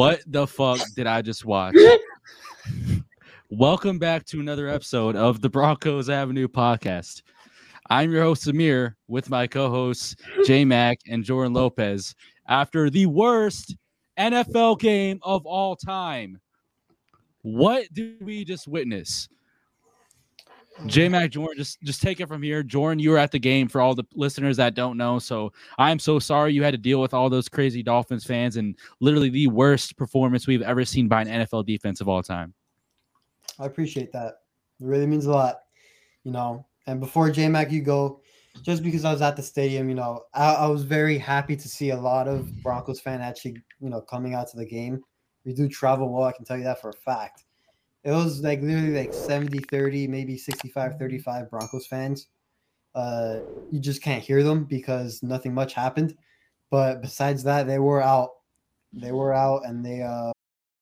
What the fuck did I just watch? Welcome back to another episode of the Broncos Avenue podcast. I'm your host, Amir, with my co hosts, J Mac and Jordan Lopez, after the worst NFL game of all time. What did we just witness? J Mac Jordan, just just take it from here. Jordan, you were at the game for all the listeners that don't know. So I'm so sorry you had to deal with all those crazy Dolphins fans and literally the worst performance we've ever seen by an NFL defense of all time. I appreciate that. It really means a lot, you know. And before J Mac, you go, just because I was at the stadium, you know, I, I, was very happy to see a lot of Broncos fan actually, you know, coming out to the game. We do travel well, I can tell you that for a fact. It was like literally like 70 30, maybe 65 35 Broncos fans. Uh, you just can't hear them because nothing much happened. But besides that, they were out. They were out and they uh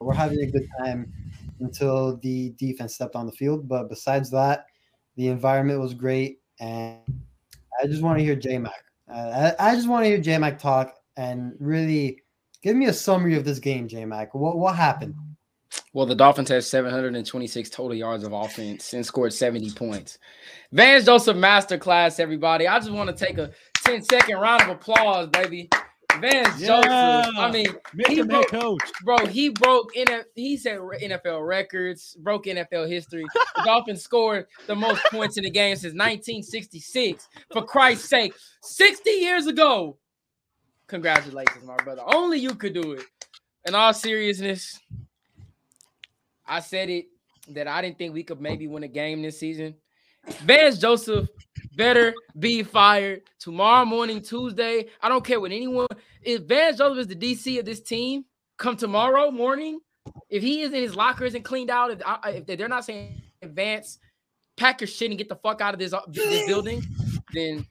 We're having a good time until the defense stepped on the field. But besides that, the environment was great. And I just want to hear J Mac. I, I, just want to hear J Mac talk and really give me a summary of this game, J Mac. What, what happened? Well, the Dolphins had 726 total yards of offense and scored 70 points. Vance Joseph masterclass, everybody. I just want to take a 10 second round of applause, baby. Vance yeah. Joseph. I mean, he broke, coach. bro. He broke in. He said NFL records, broke NFL history. the Dolphins scored the most points in the game since 1966. For Christ's sake, 60 years ago. Congratulations, my brother. Only you could do it. In all seriousness, I said it that I didn't think we could maybe win a game this season. Vance Joseph better be fired tomorrow morning, Tuesday. I don't care what anyone. If Vance Joseph is the DC of this team, come tomorrow morning. If he is in his locker isn't cleaned out, if, if they're not saying Vance, pack your shit and get the fuck out of this, uh, this building, then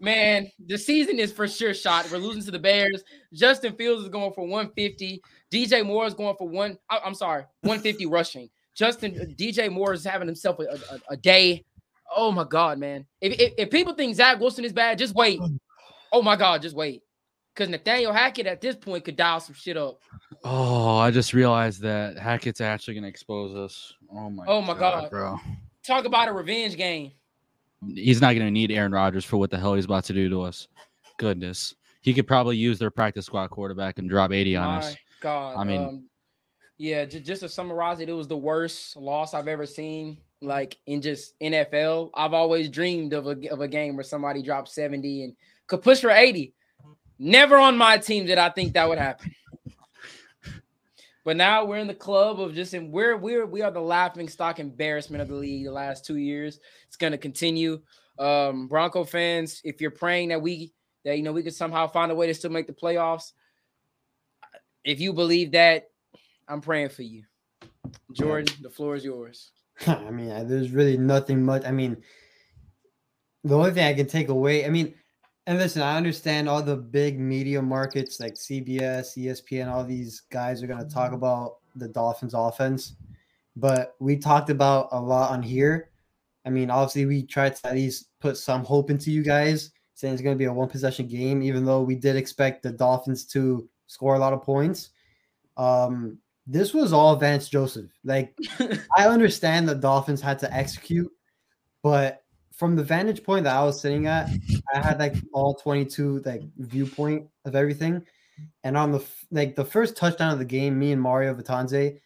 man, the season is for sure shot. We're losing to the Bears. Justin Fields is going for 150. DJ Moore is going for one. I'm sorry, 150 rushing. Justin uh, DJ Moore is having himself a, a, a day Oh my god, man! If, if, if people think Zach Wilson is bad, just wait. Oh my god, just wait. Because Nathaniel Hackett at this point could dial some shit up. Oh, I just realized that Hackett's actually gonna expose us. Oh my. Oh my god, god, bro! Talk about a revenge game. He's not gonna need Aaron Rodgers for what the hell he's about to do to us. Goodness, he could probably use their practice squad quarterback and drop eighty on my us. God, I mean, um, yeah. Just, just to summarize it, it was the worst loss I've ever seen like in just NFL. I've always dreamed of a of a game where somebody drops 70 and could push for 80. Never on my team did I think that would happen. But now we're in the club of just and we're we're we are the laughing stock embarrassment of the league the last two years. It's gonna continue. Um, Bronco fans, if you're praying that we that you know we could somehow find a way to still make the playoffs, if you believe that, I'm praying for you. Jordan, the floor is yours. I mean, there's really nothing much. I mean, the only thing I can take away, I mean, and listen, I understand all the big media markets like CBS, ESPN, all these guys are going to talk mm-hmm. about the Dolphins offense, but we talked about a lot on here. I mean, obviously, we tried to at least put some hope into you guys, saying it's going to be a one possession game, even though we did expect the Dolphins to score a lot of points. Um, this was all Vance Joseph. Like, I understand the Dolphins had to execute, but from the vantage point that I was sitting at, I had like all 22 like viewpoint of everything. And on the like the first touchdown of the game, me and Mario Vitanze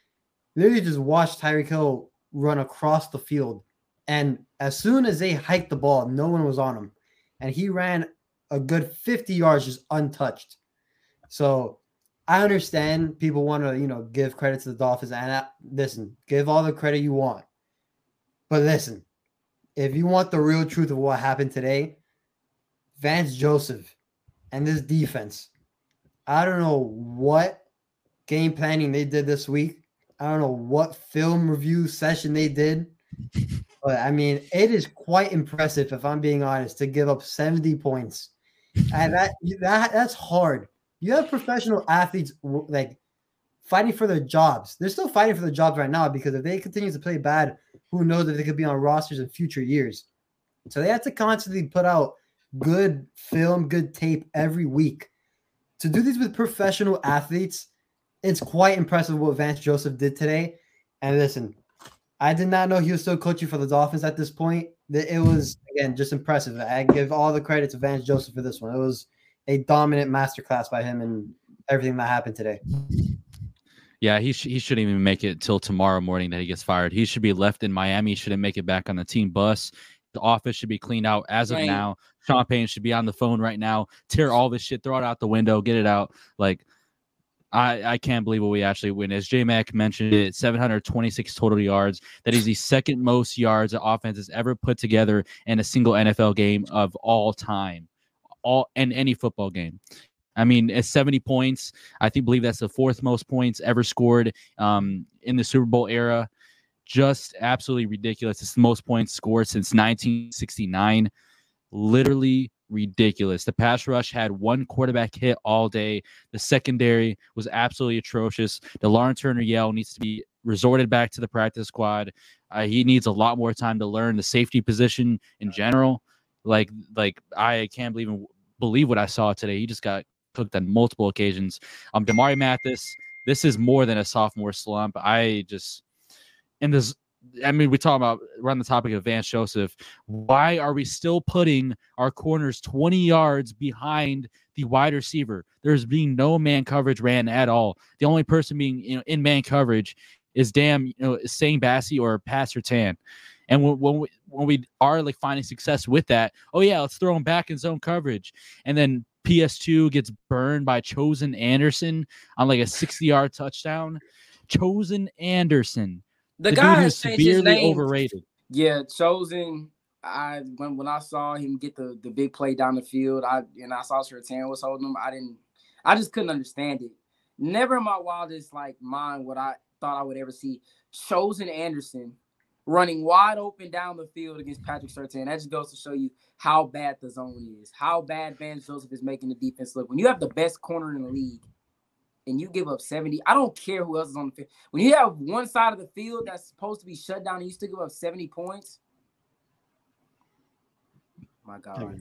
literally just watched Tyreek Hill run across the field. And as soon as they hiked the ball, no one was on him. And he ran a good 50 yards just untouched. So I understand people want to, you know, give credit to the Dolphins. And I, listen, give all the credit you want. But listen, if you want the real truth of what happened today, Vance Joseph and this defense, I don't know what game planning they did this week. I don't know what film review session they did, but I mean, it is quite impressive if I'm being honest to give up 70 points. And that that that's hard. You have professional athletes like fighting for their jobs. They're still fighting for their jobs right now because if they continue to play bad, who knows if they could be on rosters in future years. So they have to constantly put out good film, good tape every week. To do this with professional athletes, it's quite impressive what Vance Joseph did today. And listen, I did not know he was still coaching for the Dolphins at this point. It was again just impressive. I give all the credit to Vance Joseph for this one. It was a dominant masterclass by him and everything that happened today. Yeah, he, sh- he shouldn't even make it till tomorrow morning that he gets fired. He should be left in Miami. He shouldn't make it back on the team bus. The office should be cleaned out as of right. now. Sean Payton should be on the phone right now. Tear all this shit, throw it out the window, get it out. Like, I, I can't believe what we actually win. As J Mac mentioned it, 726 total yards. That is the second most yards the offense has ever put together in a single NFL game of all time, all in any football game. I mean, at 70 points, I think believe that's the fourth most points ever scored um, in the Super Bowl era. Just absolutely ridiculous. It's the most points scored since 1969. Literally ridiculous. The pass rush had one quarterback hit all day. The secondary was absolutely atrocious. The Lauren Turner Yell needs to be resorted back to the practice squad. Uh, he needs a lot more time to learn the safety position in general. Like, like I can't believe believe what I saw today. He just got cooked on multiple occasions. Um, Damarri Mathis, this is more than a sophomore slump. I just and this I mean, we talk about on the topic of Vance Joseph. Why are we still putting our corners 20 yards behind the wide receiver? There's being no man coverage ran at all. The only person being you know in man coverage is damn you know Essang Bassey or Pat Surtain. And when, when we when we are like finding success with that, oh yeah, let's throw him back in zone coverage. And then PS2 gets burned by Chosen Anderson on like a 60 yard touchdown. Chosen Anderson. The, the guy is severely overrated. Yeah, Chosen. I when when I saw him get the the big play down the field, I and I saw Surtain was holding him. I didn't. I just couldn't understand it. Never in my wildest like mind would I thought I would ever see Chosen Anderson running wide open down the field against Patrick Surtain. That just goes to show you how bad the zone is, how bad Vance Joseph is making the defense look. When you have the best corner in the league and you give up 70, I don't care who else is on the field. When you have one side of the field that's supposed to be shut down and you still give up 70 points, my God.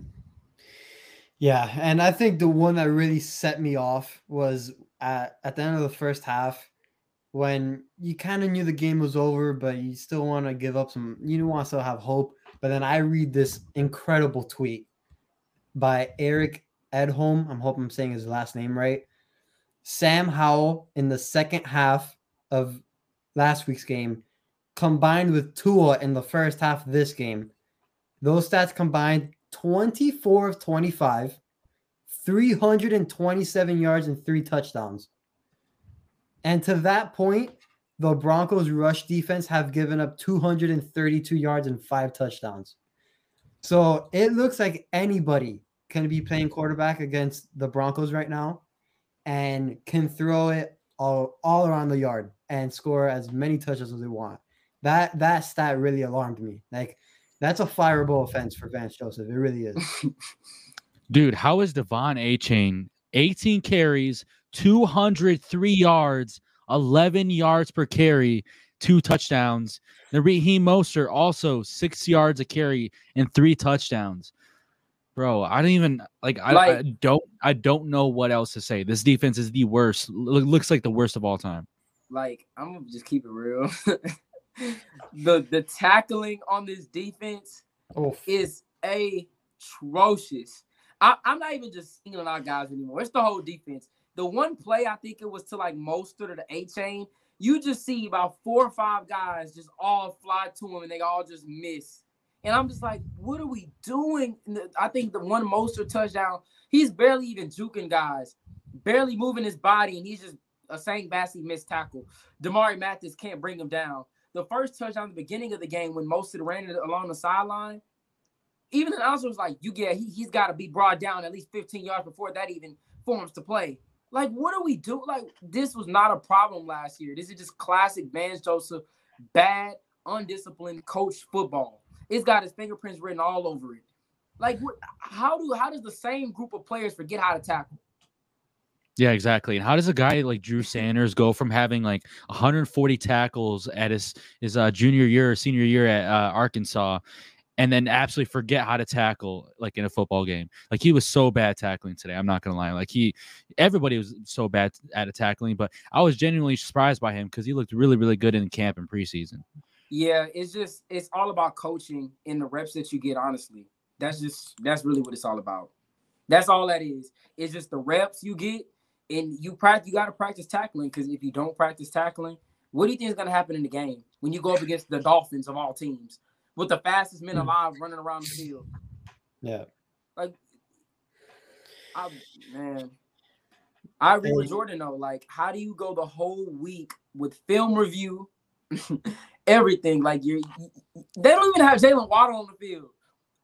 Yeah, and I think the one that really set me off was at, at the end of the first half when you kind of knew the game was over, but you still want to give up some, you want to still have hope. But then I read this incredible tweet by Eric Edholm. I'm hoping I'm saying his last name right. Sam Howell in the second half of last week's game, combined with Tua in the first half of this game, those stats combined 24 of 25, 327 yards, and three touchdowns. And to that point, the Broncos rush defense have given up 232 yards and five touchdowns. So it looks like anybody can be playing quarterback against the Broncos right now and can throw it all, all around the yard and score as many touches as they want. That that stat really alarmed me. Like that's a fireable offense for Vance Joseph. It really is. Dude, how is De'Von Achane 18 carries, 203 yards, 11 yards per carry, two touchdowns. The Raheem Mostert also six yards a carry and three touchdowns. Bro, I don't even like, I, like, I, don't I don't know what else to say. This defense is the worst. L- looks like the worst of all time. Like, I'm gonna just keep it real. the the tackling on this defense Oof. is atrocious. I, am not even just singling out guys anymore. It's the whole defense. The one play I think it was to like Mostert or the Achane. You just see about four or five guys just all fly to him and they all just miss. And I'm just like, what are we doing? I think the one Mostert touchdown, he's barely even juking guys, barely moving his body, and he's just a Essang Bassey missed tackle. Damarri Mathis can't bring him down. The first touchdown the beginning of the game when Mostert ran along the sideline, even the announcer was like, "You get he, he's got to be brought down at least 15 yards before that even forms to play." Like, what are we doing? Like, this was not a problem last year. This is just classic Vance Joseph, bad, undisciplined coach football. It's got his fingerprints written all over it. Like, how do how does the same group of players forget how to tackle? Yeah, exactly. And how does a guy like Drew Sanders go from having like 140 tackles at his his uh, junior year or senior year at uh, Arkansas, and then absolutely forget how to tackle like in a football game? Like he was so bad tackling today. I'm not gonna lie. Like he, everybody was so bad at tackling, but I was genuinely surprised by him because he looked really really good in camp and preseason. Yeah, it's just it's all about coaching in the reps that you get. Honestly, that's just that's really what it's all about. That's all that is. It's just the reps you get and you practice. You got to practice tackling because if you don't practice tackling, what do you think is to happen in the game when you go up against the Dolphins of all teams with the fastest men Hmm. alive running around the field? Yeah. Like, I man, I agree with Jordan though. Like, how do you go the whole week with film review, everything? Like, you're they don't even have Jaylen Waddle on the field.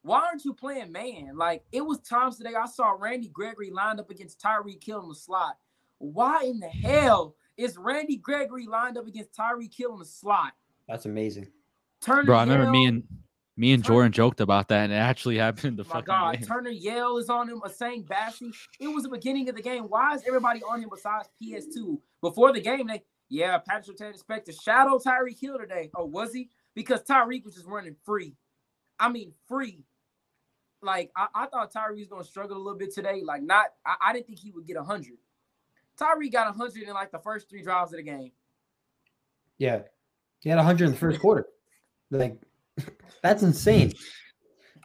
Why aren't you playing man? Like, it was times today I saw Randy Gregory lined up against Tyreek Hill in the slot. Why in the hell is Randy Gregory lined up against Tyreek Hill in the slot? That's amazing. Turner Bro, I remember Yell- me and me and Turn- Jordan joked about that, and it actually happened in the oh My fucking God, game. Turner Yell is on him. Essang Bassey. It was the beginning of the game. Why is everybody on him besides PS2? Before the game, they yeah, Patrick Surtain expect to shadow Tyreek Hill today. Oh, was he? Because Tyreek was just running free. I mean, free. Like I, I thought Tyreek was gonna struggle a little bit today. Like not, I, I didn't think he would get hundred. Tyreek got hundred in like the first three drives of the game. Yeah. He had 100 in the first quarter. Like, that's insane.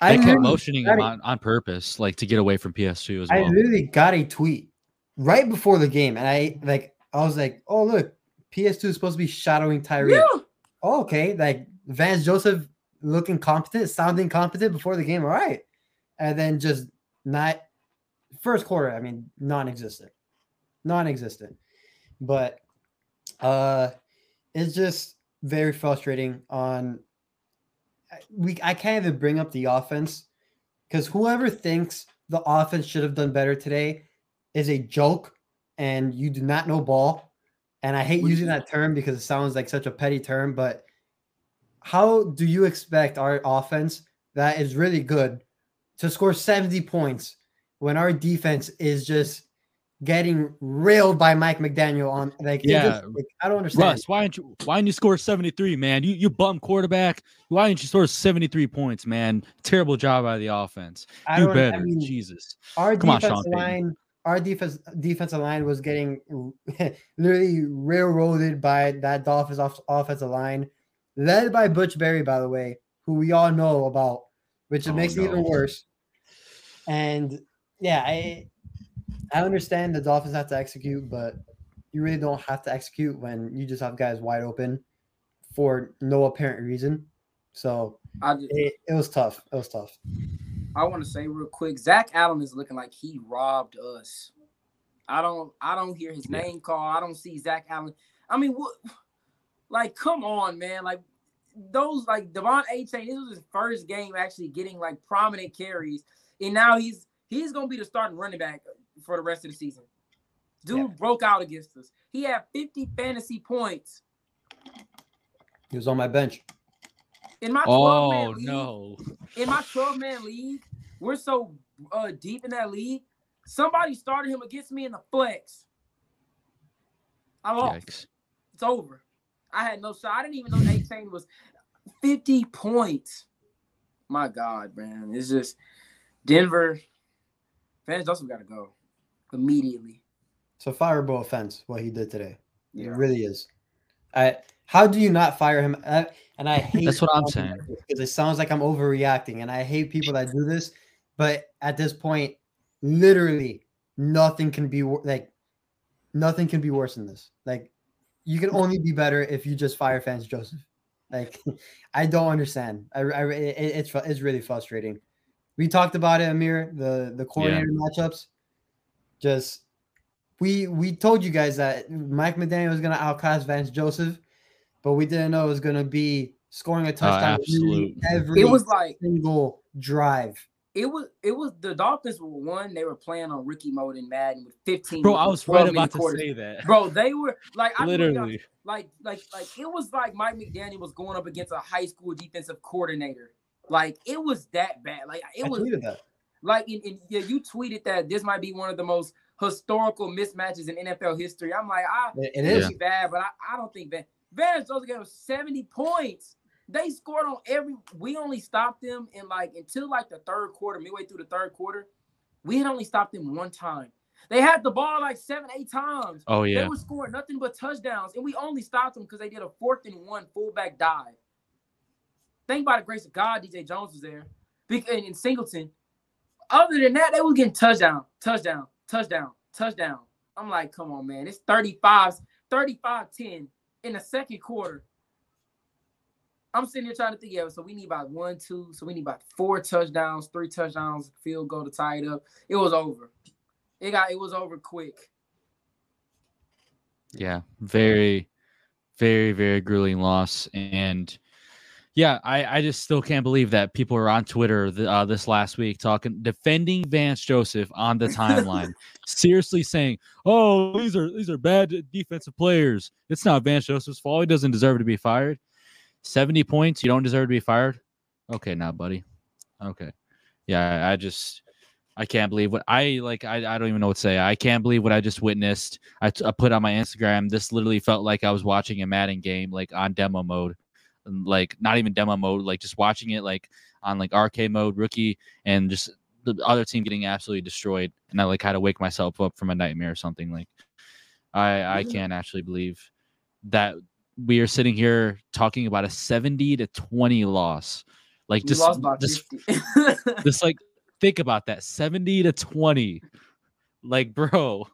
They kept literally motioning him on, on purpose, like to get away from PS2 as well. I well. literally got a tweet right before the game, and I like I was like, "Oh look, PS2 is supposed to be shadowing Tyreek." Yeah, Oh, okay, like Vance Joseph looking competent, sounding competent before the game. All right, and then just not first quarter. I mean, non-existent, non-existent. But uh, it's just very frustrating. On we, I can't even bring up the offense because whoever thinks the offense should have done better today is a joke, and you do not know ball. And I hate What do you using that term because it sounds like such a petty term, but how do you expect our offense that is really good to score 70 points when our defense is just getting railed by Mike McDaniel on like, Yeah. just- like, I don't understand. Russ, why didn't you why didn't you score 73, man? You you bum quarterback. Why didn't you score 73 points, man? Terrible job of the offense. I Do better. I mean, Jesus. our Come on, defensive Sean Payton. line, our defense defensive line was getting literally railroaded by that Dolphins off, offensive line, led by Butch Barry, by the way, who we all know about, which Oh, makes it even worse. And yeah, I I understand the Dolphins have to execute, but you really don't have to execute when you just have guys wide open for no apparent reason. So I just, it, it was tough. It was tough. I want to say real quick, Zach Allen is looking like he robbed us. I don't I don't hear his Yeah. name called. I don't see Zach Allen. I mean, what like come on, man. Like those like De'Von Achane, this was his first game actually getting like prominent carries. And now he's he's gonna be the starting running back for the rest of the season. Dude Yeah. broke out against us. He had 50 fantasy points. He was on my bench. In my 12 man Oh league, no. in my 12 man league, we're so uh, deep in that league. Somebody started him against me in the flex. I lost. Yikes. It's over. I had no shot. I didn't even know 18 was 50 points. My God, man. It's just Denver. Vance Joseph got to go immediately. It's a fireable offense what he did today. It really is. I how do you not fire him? I, and I hate That's what I'm saying. because it sounds like I'm overreacting, and I hate people that do this. But at this point, literally nothing can be like nothing can be worse than this. Like you can only be better if you just fire Vance Joseph. Like I don't understand. I, I it, it's it's really frustrating. We talked about it, Amir. The the coordinator matchups. Just we we told you guys that Mike McDaniel was gonna outclass Vance Joseph, but we didn't know it was gonna be scoring a uh, touchdown absolute. every It was like single drive. it was it was the Dolphins were one. They were playing on rookie mode in Madden with 15. Bro, I was right minute about to say that. Bro, they were like I swear to God, Literally. like like like it was like Mike McDaniel was going up against a high school defensive coordinator. Like it was that bad. Like it I was that. Like in, in, yeah, you tweeted that this might be one of the most historical mismatches in NFL history. I'm like, I It- it it is. is bad, but I, I don't think Van Van Joseph gave us 70 points. They scored on every we only stopped them in like until like the third quarter, midway through the third quarter. We had only stopped them one time. They had the ball like seven, eight times. Oh yeah, They were scoring nothing but touchdowns, and we only stopped them because they did a fourth and one fullback dive. Think by the grace of God, DJ Jones was there, Big and, and Singleton. Other than that, they were getting touchdown, touchdown, touchdown, touchdown. I'm like, come on, man. It's 35, 35-10 in the second quarter. I'm sitting here trying to think, yeah, so we need about one, two, so we need about four touchdowns, three touchdowns, field goal to tie it up. It was over. It got it was over quick. Yeah, very, very, very grueling loss, and yeah, I I just still can't believe that people are on Twitter th- uh, this last week talking defending Vance Joseph on the timeline, seriously saying, "Oh, these are these are bad defensive players. It's not Vance Joseph's fault. He doesn't deserve to be fired. Seventy points, you don't deserve to be fired. Okay, now, buddy. Okay, yeah, I just." I can't believe what I like. I, I don't even know what to say. I can't believe what I just witnessed. I, t- I put on my Instagram. This literally felt like I was watching a Madden game, like on demo mode, like not even demo mode, like just watching it like on like arcade mode, rookie, and just the other team getting absolutely destroyed. And I like had to wake myself up from a nightmare or something. Like I I can't actually believe that we are sitting here talking about a seventy to twenty loss. Like just just just like think about that 70 to 20 like bro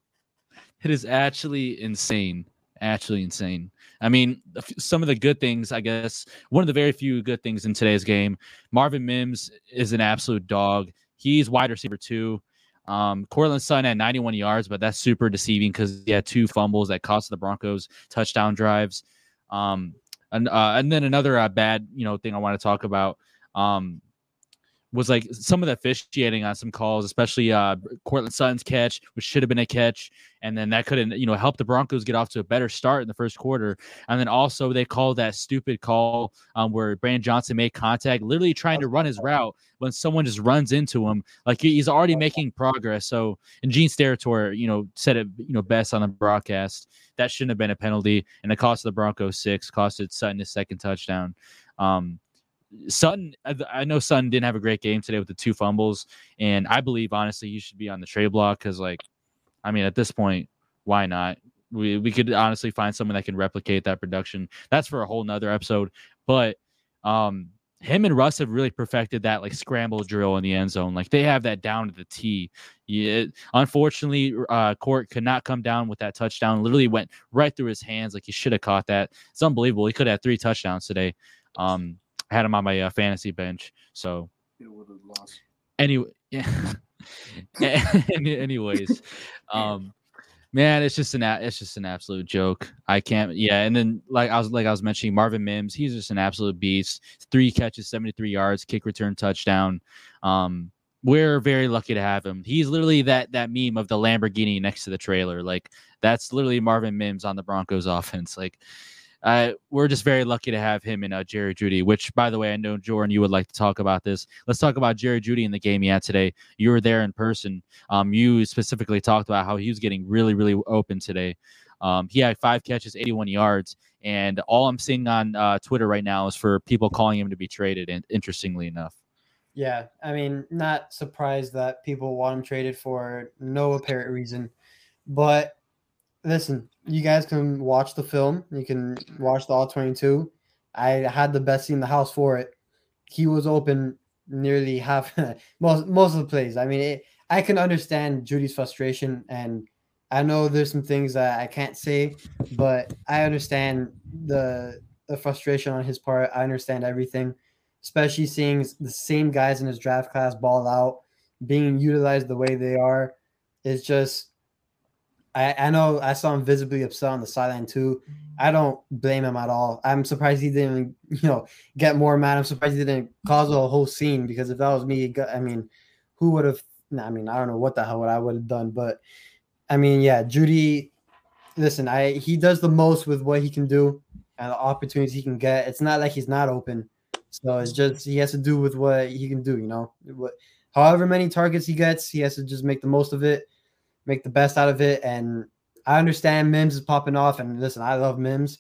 it is actually insane actually insane i mean some of the good things i guess one of the very few good things in today's game marvin mims is an absolute dog he's wide receiver two. um Courtland Sutton had 91 yards but that's super deceiving because he had two fumbles that cost the broncos touchdown drives um and, uh, and then another uh, bad you know thing i want to talk about um was like some of the officiating on some calls, especially uh Courtland Sutton's catch, which should have been a catch, and then that couldn't, you know help the Broncos get off to a better start in the first quarter. And then also they called that stupid call um, where Brandon Johnson made contact, literally trying to run his route when someone just runs into him, like he's already making progress. So and Gene Steratore, you know, said it you know best on the broadcast that shouldn't have been a penalty, and it cost the Broncos six, costed Sutton his second touchdown. Um, Sutton, I, know Sutton didn't have a great game today with the two fumbles, and I believe honestly he should be on the trade block because, like, I mean, at this point, why not? We we could honestly find someone that can replicate that production. That's for a whole nother episode. But um, him and Russ have really perfected that like scramble drill in the end zone. Like they have that down to the T. Yeah, unfortunately, uh, Court could not come down with that touchdown. Literally went right through his hands. Like he should have caught that. It's unbelievable. He could have had three touchdowns today. Um, I had him on my uh, fantasy bench. So It would have lost. anyway, yeah. Anyways, um, man, it's just an it's just an absolute joke. I can't. Yeah, and then like I was like I was mentioning Marvin Mims, he's just an absolute beast. Three catches, seventy three yards, kick return touchdown. Um, we're very lucky to have him. He's literally that that meme of the Lamborghini next to the trailer. Like that's literally Marvin Mims on the Broncos offense. Like. Uh, we're just very lucky to have him in uh, Jerry Jeudy, which, by the way, I know Jordan, you would like to talk about this. Let's talk about Jerry Jeudy in the game he had today. You were there in person. Um, you specifically talked about how he was getting really, really open today. Um, he had five catches, 81 yards, and all I'm seeing on uh, Twitter right now is for people calling him to be traded. And interestingly enough, Yeah, I mean, not surprised that people want him traded for no apparent reason. But listen, you guys can watch the film. You can watch the All 22. I had the best in the house for it. He was open nearly half most most of the plays. I mean, it, I can understand Jeudy's frustration, and I know there's some things that I can't say, but I understand the the frustration on his part. I understand everything especially seeing the same guys in his draft class ball out, being utilized the way they are, It's just. I, I know I saw him visibly upset on the sideline too. I don't blame him at all. I'm surprised he didn't, you know, get more mad. I'm surprised he didn't cause a whole scene because if that was me, I mean, who would have? I mean, I don't know what the hell what I would have done, but I mean, yeah, Jeudy. Listen, I he does the most with what he can do and the opportunities he can get. It's not like he's not open. So it's just he has to do with what he can do, you know. However many targets he gets, he has to just make the most of it, make the best out of it. And I understand Mims is popping off, and listen, I love Mims.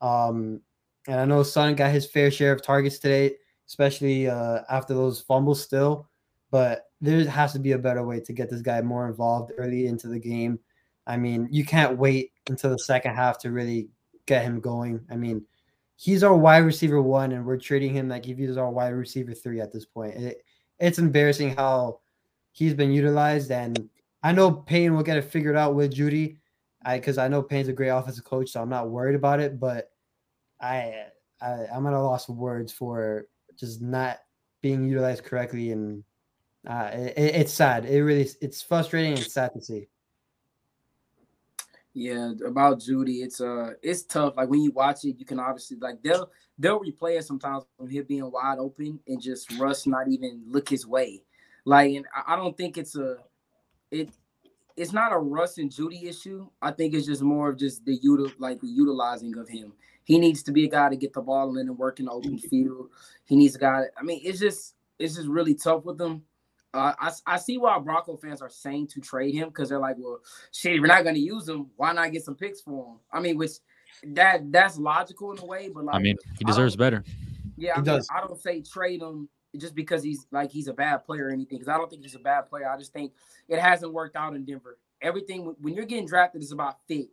Um, and I know Son got his fair share of targets today, especially uh, after those fumbles still. But there has to be a better way to get this guy more involved early into the game. I mean, you can't wait until the second half to really get him going. I mean, he's our wide receiver one, and we're treating him like he's our wide receiver three at this point. It, it's embarrassing how he's been utilized, and I know Payne will get it figured out with Jeudy, I because I know Payne's a great offensive coach, so I'm not worried about it. But I, I I'm at a loss of words for just not being utilized correctly, and uh, it, it's sad. It really it's frustrating and sad to see. Yeah, about Jeudy, it's uh it's tough. Like when you watch it, you can obviously like they'll they'll replay it sometimes from him being wide open and just Russ not even look his way. Like, and I don't think it's a it it's not a Russ and Jeudy issue. I think it's just more of just the util like the utilizing of him. He needs to be a guy to get the ball in and work in the open field. He needs a guy. I mean, it's just it's just really tough with him. Uh, I, I see why Bronco fans are saying to trade him because they're like, well, shit, we're not going to use him. Why not get some picks for him? I mean, which that that's logical in a way, but like, I mean, he deserves better. Yeah, I, mean, does. I don't say trade him just because he's like he's a bad player or anything. Because I don't think he's a bad player. I just think it hasn't worked out in Denver. Everything when you're getting drafted is about fit.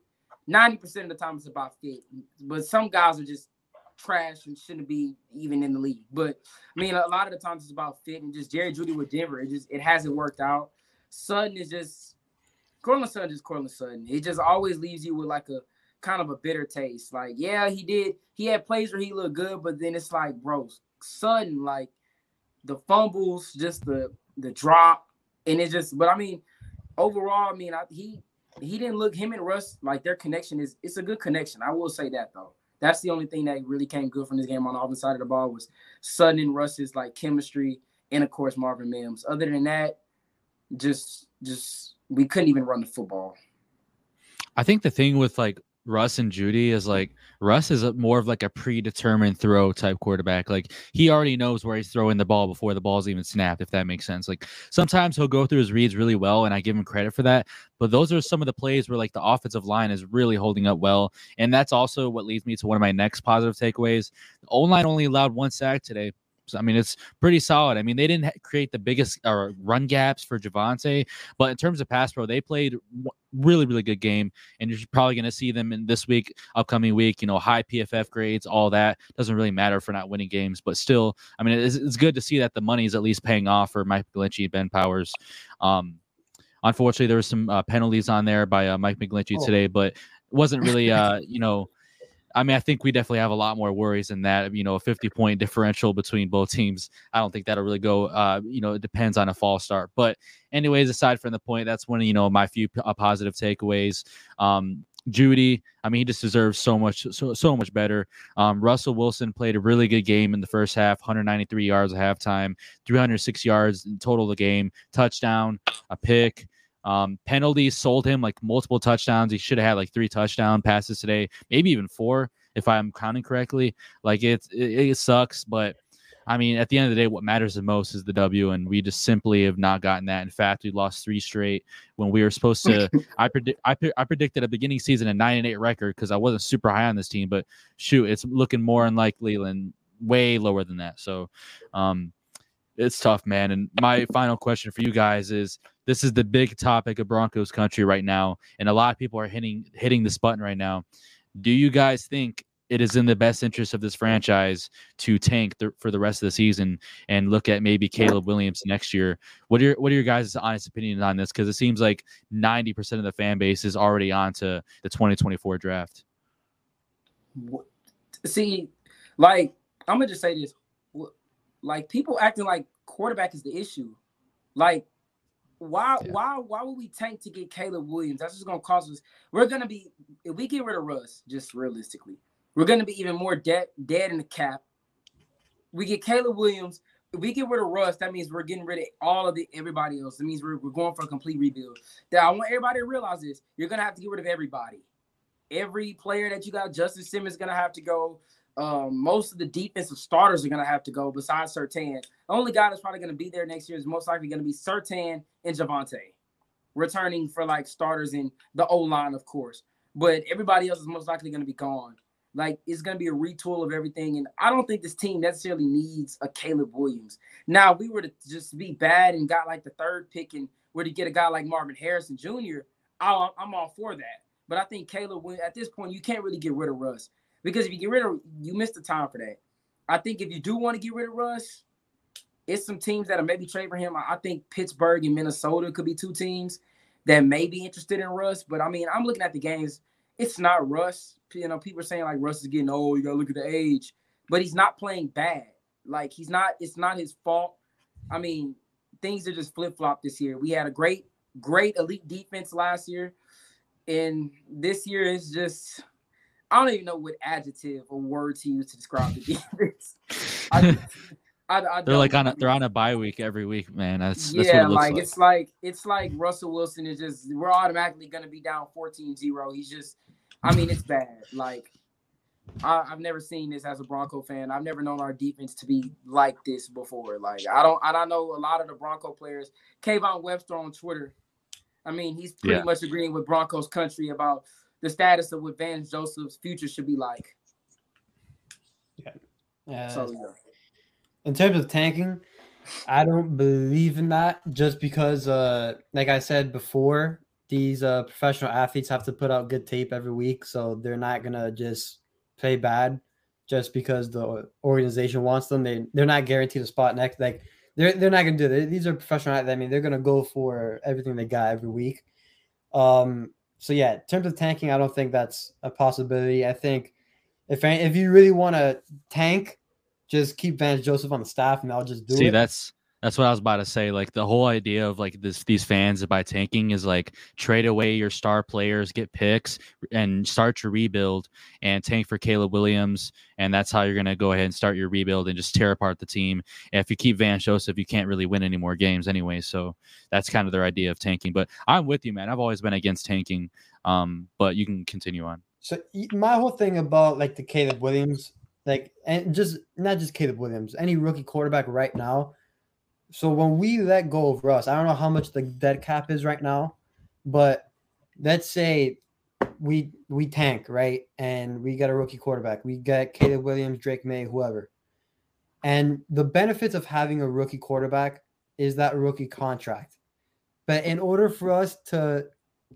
Ninety percent of the time, it's about fit. But some guys are just trash and shouldn't be even in the league. But I mean, a lot of the times it's about fit and just Jerry Jeudy with Denver. It just it hasn't worked out. Sutton is just Courtland Sutton is Courtland Sutton. It just always leaves you with like a kind of a bitter taste. Like, yeah, he did. He had plays where he looked good, but then it's like, bro, Sutton, like the fumbles, just the the drop, and it just. But I mean, overall, I mean, I, he he didn't look him and Russ like their connection is it's a good connection. I will say that though. That's the only thing that really came good from this game on the offensive side of the ball was Sutton and Russ's like chemistry, and of course Marvin Mims. Other than that, just just we couldn't even run the football. I think the thing with like Russ and Judy is like Russ is a, more of like a predetermined throw type quarterback. Like he already knows where he's throwing the ball before the ball's even snapped, if that makes sense. Like sometimes he'll go through his reads really well, and I give him credit for that. But those are some of the plays where like the offensive line is really holding up well. And that's also what leads me to one of my next positive takeaways. The O line only allowed one sack today. I mean, it's pretty solid. I mean, they didn't create the biggest or run gaps for Javonte, but in terms of pass pro, they played really, really good game. And you're probably going to see them in this week, upcoming week, you know, high PFF grades, all that doesn't really matter for not winning games. But still, I mean, it's, it's good to see that the money is at least paying off for Mike McGlinchey, Ben Powers. Um, unfortunately, there were some uh, penalties on there by uh, Mike McGlinchey oh. today, but wasn't really, uh, you know, I mean, I think we definitely have a lot more worries than that. You know, a 50 point differential between both teams. I don't think that'll really go. Uh, you know, it depends on a false start. But, anyways, aside from the point, that's one of you know my few uh, positive takeaways. Um, Jeudy, I mean, he just deserves so much, so so much better. Um, Russell Wilson played a really good game in the first half, 193 yards at halftime, 306 yards in total of the game, touchdown, a pick. Um, penalties sold him like multiple touchdowns. He should have had like three touchdown passes today, maybe even four if I'm counting correctly. Like it, it, it sucks, but I mean, at the end of the day, what matters the most is the W, and we just simply have not gotten that. In fact, we lost three straight when we were supposed to. I predict, I, I predicted a beginning season a nine and eight record because I wasn't super high on this team, but shoot, it's looking more unlikely and way lower than that. So, um, it's tough, man. And my final question for you guys is: this is the big topic of Broncos country right now, and a lot of people are hitting hitting this button right now. Do you guys think it is in the best interest of this franchise to tank th- for the rest of the season and look at maybe Caleb Williams next year? What are your, what are your guys' honest opinions on this? Because it seems like ninety percent of the fan base is already on to the twenty twenty four draft. See, like I'm gonna just say this: like people acting like quarterback is the issue. Like why yeah. why why would we tank to get Caleb Williams? That's just gonna cost us. We're gonna be if we get rid of Russ, just realistically, we're gonna be even more dead dead in the cap. We get Caleb Williams, if we get rid of Russ, that means we're getting rid of all of the everybody else. It means we're, we're going for a complete rebuild. That I want everybody to realize this: you're gonna have to get rid of everybody. Every player that you got, Justin Simmons, gonna have to go. Um, most of the defensive starters are gonna have to go. Besides Surtain, the only guy that's probably gonna be there next year is most likely gonna be Surtain and Javonte, returning for like starters in the O line, of course. But everybody else is most likely gonna be gone. Like it's gonna be a retool of everything, and I don't think this team necessarily needs a Caleb Williams. Now, if we were to just be bad and got like the third pick and were to get a guy like Marvin Harrison Jr., i am all for that. But I think Caleb, at this point, you can't really get rid of Russ because if you get rid of, you missed the time for that. I think if you do want to get rid of Russ, it's some teams that are maybe trade for him. I think Pittsburgh and Minnesota could be two teams that may be interested in Russ. But I mean, I'm looking at the games. It's not Russ you know, people are saying like Russ is getting old. You gotta look at the age, but he's not playing bad. Like he's not. It's not his fault. I mean, things are just flip flop this year. We had a great, great elite defense last year, and this year is just. I don't even know what adjective or word to use to describe the defense. I, I, I they're like on a they're on a bye week every week, man. That's, that's yeah, it like, like, it's like it's like Russell Wilson is just we're automatically gonna be down 14-0. He's just I mean, it's bad. Like I, have never seen this as a Bronco fan. I've never known our defense to be like this before. Like I don't, I don't know a lot of the Bronco players. Kayvon Webster on Twitter. I mean, he's pretty yeah. much agreeing with Broncos country about the status of what Vance Joseph's future should be like. Yeah. Yeah. So, yeah. In terms of tanking, I don't believe in that just because, uh, like I said before, these uh, professional athletes have to put out good tape every week, so they're not gonna just play bad just because the organization wants them. They they're not guaranteed a spot next. Like they're they're not gonna do that. These are professional. athletes. I mean, they're gonna go for everything they got every week. Um. So yeah, in terms of tanking, I don't think that's a possibility. I think if if you really want to tank, just keep Vance Joseph on the staff, and I'll just do See, it. See, that's that's what I was about to say. Like the whole idea of like this these fans by tanking is like trade away your star players, get picks, and start your rebuild and tank for Caleb Williams. And that's how you're gonna go ahead and start your rebuild and just tear apart the team. And if you keep Vance Joseph, you can't really win any more games anyway. So that's kind of their idea of tanking. But I'm with you, man. I've always been against tanking. Um, but you can continue on. So my whole thing about like the Caleb Williams, like and just not just Caleb Williams, any rookie quarterback right now so when we let go of Russ, I don't know how much the dead cap is right now, but let's say we we tank right, and we get a rookie quarterback. We get Caleb Williams, Drake Maye, whoever. And the benefits of having a rookie quarterback is that rookie contract. But in order for us to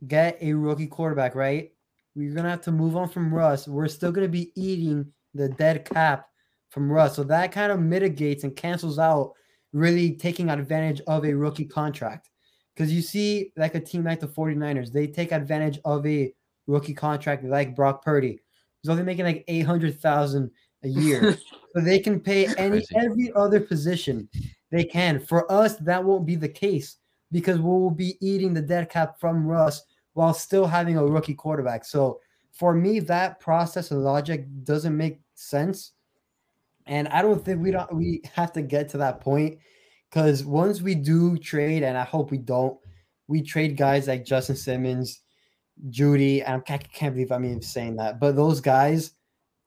get a rookie quarterback, right, we're gonna have to move on from Russ. We're still gonna be eating the dead cap from Russ. So that kind of mitigates and cancels out really taking advantage of a rookie contract. Because you see, like a team like the 49ers, they take advantage of a rookie contract like Brock Purdy. He's only making like 800,000 a year. so they can pay any every other position they can. For us, that won't be the case because we'll be eating the dead cap from Russ while still having a rookie quarterback. So for me, that process and logic doesn't make sense. And I don't think we don't we have to get to that point because once we do trade, and I hope we don't, we trade guys like Justin Simmons, Jeudy. I can't believe I'm even saying that, but those guys,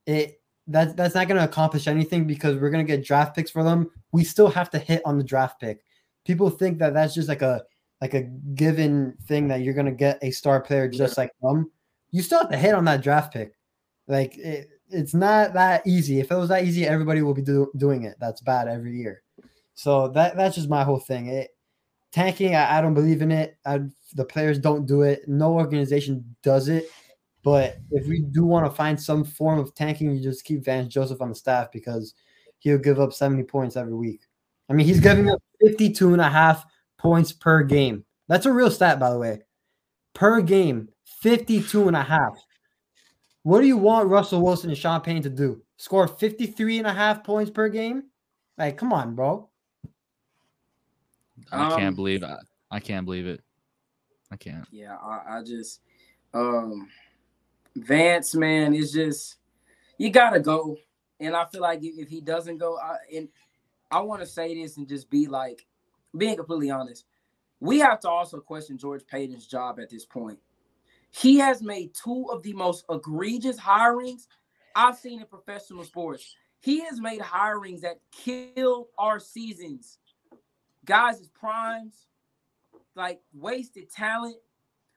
it that's that's not going to accomplish anything because we're going to get draft picks for them. We still have to hit on the draft pick. People think that that's just like a like a given thing that you're going to get a star player just like them. You still have to hit on that draft pick. Like it, it's not that easy. If it was that easy, everybody will be do, doing it. That's bad every year. So that that's just my whole thing. It tanking, I, I don't believe in it. I, the players don't do it. No organization does it. But if we do want to find some form of tanking, you just keep Vance Joseph on the staff because he'll give up 70 points every week. I mean, he's giving up 52 and a half points per game. That's a real stat, by the way. Per game, 52 and a half. What do you want Russell Wilson and Sean Payton to do? Score 53 and a half points per game? Like, come on, bro. I can't um, believe I, I can't believe it. I can't. Yeah, I, I just um Vance, man, is just you gotta go. And I feel like if he doesn't go, I, and I want to say this and just be like, being completely honest, we have to also question George Paton's job at this point. He has made two of the most egregious hirings I've seen in professional sports. He has made hirings that kill our seasons. Guys' primes, like wasted talent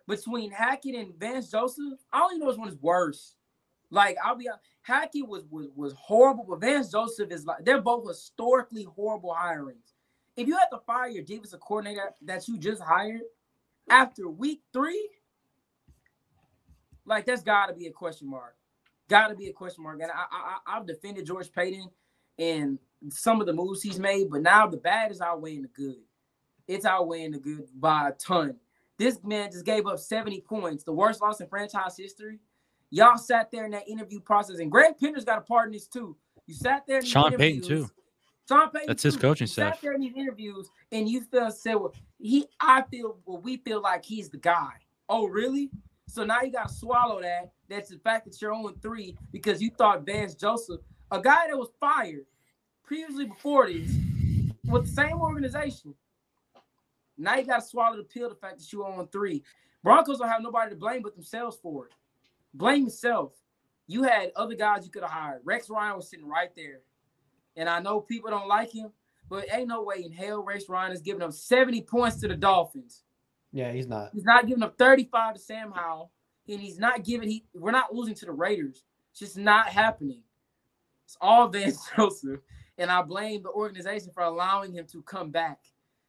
between Hackett and Vance Joseph. I don't even know which one is worse. Like I'll be Hackett was was was horrible, but Vance Joseph is like they're both historically horrible hirings. If you have to fire your defensive coordinator that you just hired after week three, like that's got to be a question mark. Got to be a question mark. And I, I I've defended George Paton and some of the moves he's made, but now the bad is outweighing the good. It's outweighing the good by a ton. This man just gave up 70 points, the worst loss in franchise history. Y'all sat there in that interview process, and Greg Penner's got a part in this too. You sat there. In Sean Payton too. Sean Payton. That's his coaching you staff. Sat there in these interviews, and you feel said, "Well, he, I feel, well, we feel like he's the guy." Oh, really? So now you got to swallow that. That's the fact that you're on three because you thought Vance Joseph, a guy that was fired previously before this, with the same organization. Now you got to swallow the pill. The fact that you're on three. Broncos don't have nobody to blame but themselves for it. Blame yourself. You had other guys you could have hired. Rex Ryan was sitting right there. And I know people don't like him, but ain't no way in hell Rex Ryan is giving up 70 points to the Dolphins. Yeah, he's not. He's not giving up 35 to Sam Howell, and he's not giving he we're not losing to the Raiders. It's just not happening. It's all Vance Joseph. And I blame the organization for allowing him to come back.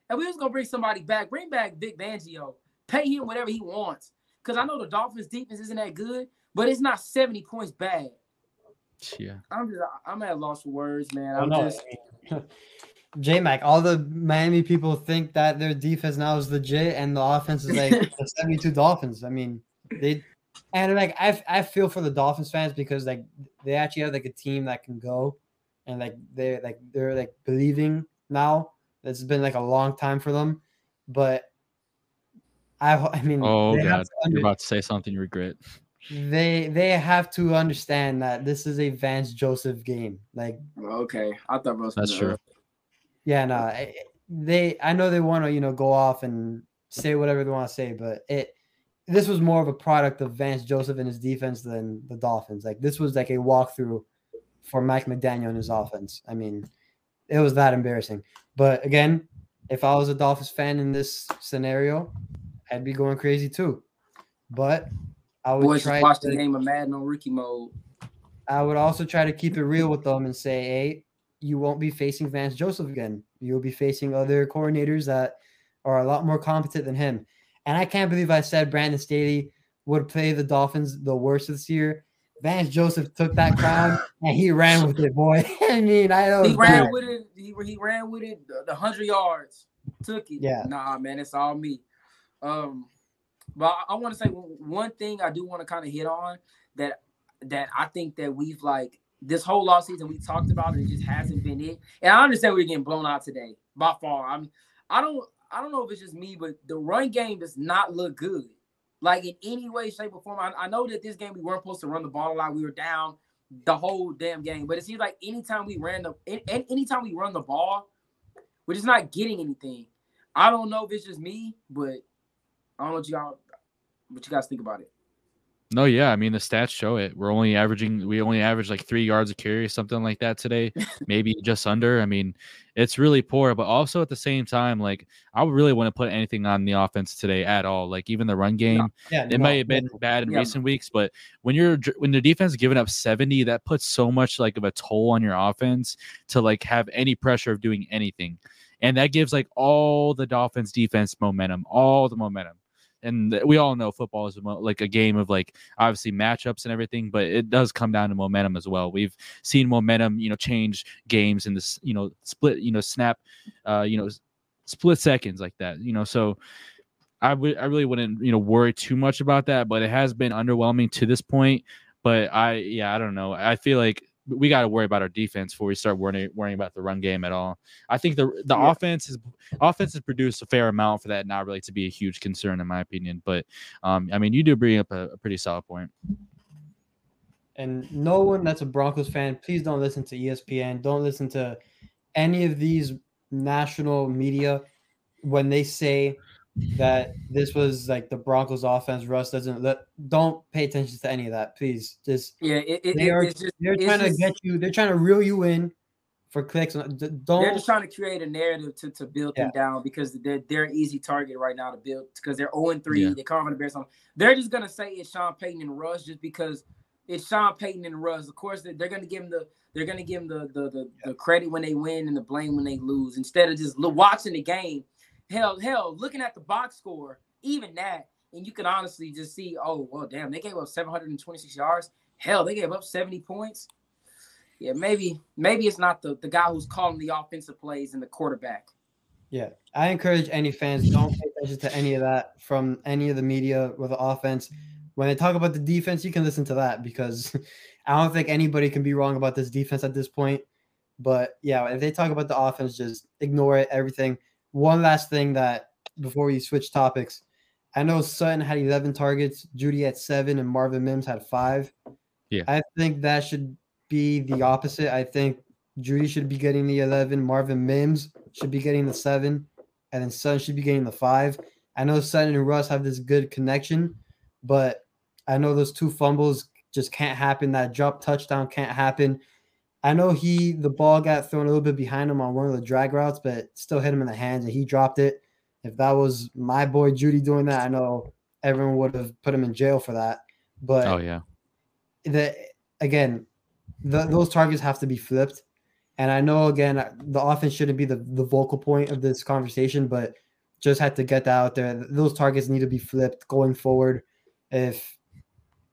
And we was gonna bring somebody back. Bring back Vic Fangio. Pay him whatever he wants. Because I know the Dolphins defense isn't that good, but it's not 70 points bad. Yeah. I'm just I'm at a loss for words, man. I'm no, just J Mac, all the Miami people think that their defense now is legit and the offense is like the 72 Dolphins. I mean, they and like I I feel for the Dolphins fans because like they actually have like a team that can go and like they're like they're like believing now. That it's been like a long time for them. But I I mean Oh god, you're about to say something you regret. they they have to understand that this is a Vance Joseph game. Like okay. I thought most That's true. Yeah, no, I- eh, eh, they. I know they want to, you know, go off and say whatever they want to say, but it. This was more of a product of Vance Joseph and his defense than the Dolphins. Like this was like a walkthrough for Mike McDaniel and his offense. I mean, it was that embarrassing. But again, if I was a Dolphins fan in this scenario, I'd be going crazy too. But I would Boys try. watched to- the game of Madden on rookie mode. I would also try to keep it real with them and say, hey, you won't be facing Vance Joseph again. You'll be facing other coordinators that are a lot more competent than him. And I can't believe I said Brandon Staley would play the Dolphins the worst this year. Vance Joseph took that crown and he ran with it, boy. I mean, I know He ran bad. with it. He, he ran with it the, the hundred yards. Took it. Yeah. Nah, man, it's all me. Um, but I, I want to say one thing I do want to kind of hit on that that I think that we've like this whole off season we talked about it, it just hasn't been it. And I understand we're getting blown out today by far. I'm I don't I don't know if it's just me, but the run game does not look good. Like in any way, shape, or form. I, I know that this game we weren't supposed to run the ball a lot. We were down the whole damn game. But it seems like anytime we ran the an- an- anytime we run the ball, we're just not getting anything. I don't know if it's just me, but I don't know what you all what you guys think about it. No, yeah, I mean the stats show it. We're only averaging we only average like three yards a carry, something like that today, maybe just under. I mean, it's really poor, but also at the same time, like I would really want to put anything on the offense today at all. Like even the run game, Yeah, it no, may have been no. bad in Yeah. recent weeks, but when you're when the defense is giving up 70, that puts so much like of a toll on your offense to like have any pressure of doing anything. And that gives like all the Dolphins defense momentum, all the momentum. And we all know football is like a game of like obviously matchups and everything, but it does come down to momentum as well. We've seen momentum, you know, change games in this, you know, split, you know, snap, uh, you know, split seconds like that, you know. So I would I really wouldn't you know worry too much about that, but it has been underwhelming to this point. But I yeah I don't know. I feel like we got to worry about our defense before we start worrying worrying about the run game at all. I think the the Yeah. offense is offense has produced a fair amount for that not really to be a huge concern in my opinion. But um I mean you do bring up a, a pretty solid point. And no one that's a Broncos fan, please don't listen to ESPN. Don't listen to any of these national media when they say that this was like the Broncos offense. Russ doesn't let. Don't pay attention to any of that, please. Just yeah, it, it, they are. it's just, they're it's trying just- to get you. They're trying to reel you in for clicks. Don't. They're just trying to create a narrative to, to build them down because they're they're an easy target right now to build because they're 0 and 3. Yeah. They come from the Bears. on- They're just gonna say it's Sean Payton and Russ just because it's Sean Payton and Russ. Of course, they're, they're gonna give him the they're gonna give him the the, the the credit when they win and the blame when they lose instead of just watching the game. Hell, hell, looking at the box score, even that, and you can honestly just see, oh well, damn, they gave up 726 yards. Hell, they gave up 70 points. Yeah, maybe maybe it's not the, the guy who's calling the offensive plays and the quarterback. Yeah, I encourage any fans don't pay attention to any of that from any of the media with the offense. When they talk about the defense, you can listen to that because I don't think anybody can be wrong about this defense at this point. But yeah, if they talk about the offense, just ignore it. Everything. One last thing that before we switch topics, I know Sutton had 11 targets, Jeudy had seven, and Marvin Mims had five. Yeah. I think that should be the opposite. I think Jeudy should be getting the 11. Marvin Mims should be getting the seven. And then Sutton should be getting the five. I know Sutton and Russ have this good connection, but I know those two fumbles just can't happen. That drop touchdown can't happen. I know he, the ball got thrown a little bit behind him on one of the drag routes, but still hit him in the hands and he dropped it. If that was my boy Jeudy doing that, I know everyone would have put him in jail for that. But Oh yeah. the again, the, those targets have to be flipped. And I know again uh, the offense shouldn't be the, the vocal point of this conversation, but just had to get that out there. Those targets need to be flipped going forward if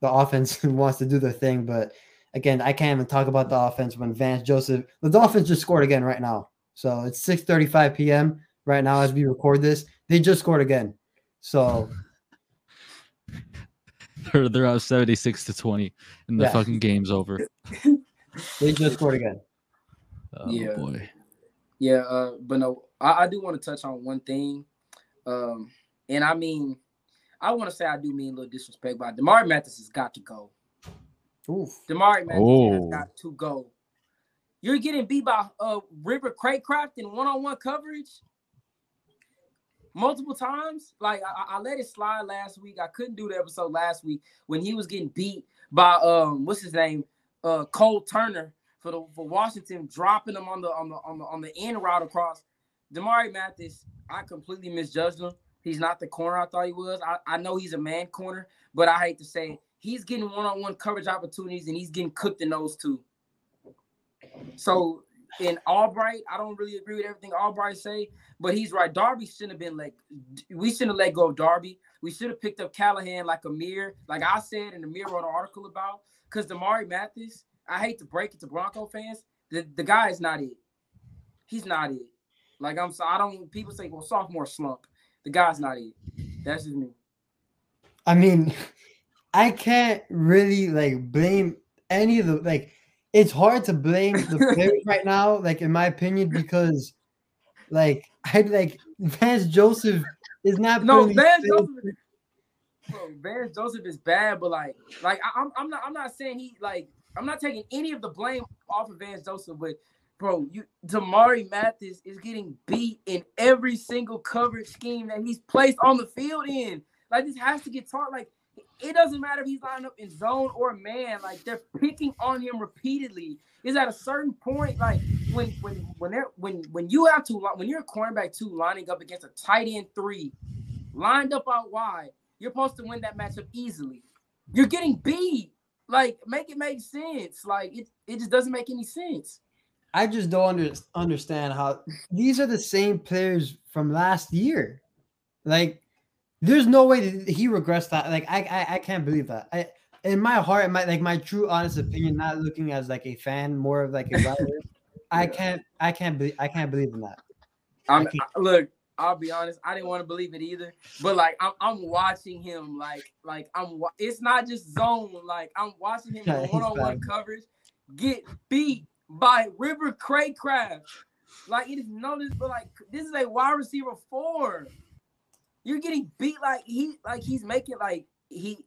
the offense wants to do their thing. But again, I can't even talk about the offense when Vance Joseph the Dolphins just scored again right now. So it's 6:35 p.m. right now as we record this. They just scored again. So They're, they're up 76 to 20 and the Yeah. fucking game's over. they just scored again. Oh Yeah. boy. Yeah, uh, but no, I, I do want to touch on one thing. Um, and I mean, I want to say I do mean a little disrespect, but Damari Mathis has got to go. Oof. Damari Mathis Oh. has got to go. You're getting beat by uh River Cracraft in one-on-one coverage multiple times. Like I, I let it slide last week. I couldn't do the episode last week when he was getting beat by um what's his name uh Cole Turner for the for Washington dropping him on the on the on the on the end route across. Damari Mathis, I completely misjudged him. He's not the corner I thought he was. I, I know he's a man corner, but I hate to say it, he's getting one-on-one coverage opportunities and he's getting cooked in those two. So in Albright, I don't really agree with everything Albright say, but he's right. Darby shouldn't have been like we shouldn't have let go of Darby. We should have picked up Callahan like Amir, like I said, and Amir wrote an article about. Because Damari Mathis, I hate to break it to Bronco fans, the, the guy is not it. He's not it. Like I'm so I don't people say, well, sophomore slump. The guy's not it. That's just me. I mean, I can't really like blame any of the like. It's hard to blame the players right now, like in my opinion, because like I like Vance Joseph is not. No, Vance Joseph. Bro, Vance Joseph is bad, but like, like I, I'm, I'm not, I'm not saying he like, I'm not taking any of the blame off of Vance Joseph, but bro, you Damari Mathis is getting beat in every single coverage scheme that he's placed on the field in. Like this has to get taught. Like it doesn't matter if he's lined up in zone or man. Like they're picking on him repeatedly. Is at a certain point, like when when when they're when when you have to when you're a cornerback two lining up against a tight end three, lined up out wide, you're supposed to win that matchup easily. You're getting beat. Like make it make sense. Like it it just doesn't make any sense. I just don't under, understand how these are the same players from last year. Like, there's no way that he regressed that. Like, I, I, I can't believe that. I, in my heart, my like my true honest opinion, not looking as like a fan, more of like a writer. I can't, I can't believe, I can't believe in that. I'm I- look. I'll be honest. I didn't want to believe it either. But like I'm, I'm watching him. Like like I'm. wa- It's not just zone. Like I'm watching him in one-on-one coverage get beat by River Cracraft. Like it is noticed, but like this is a wide receiver four. You're getting beat like he like he's making like he.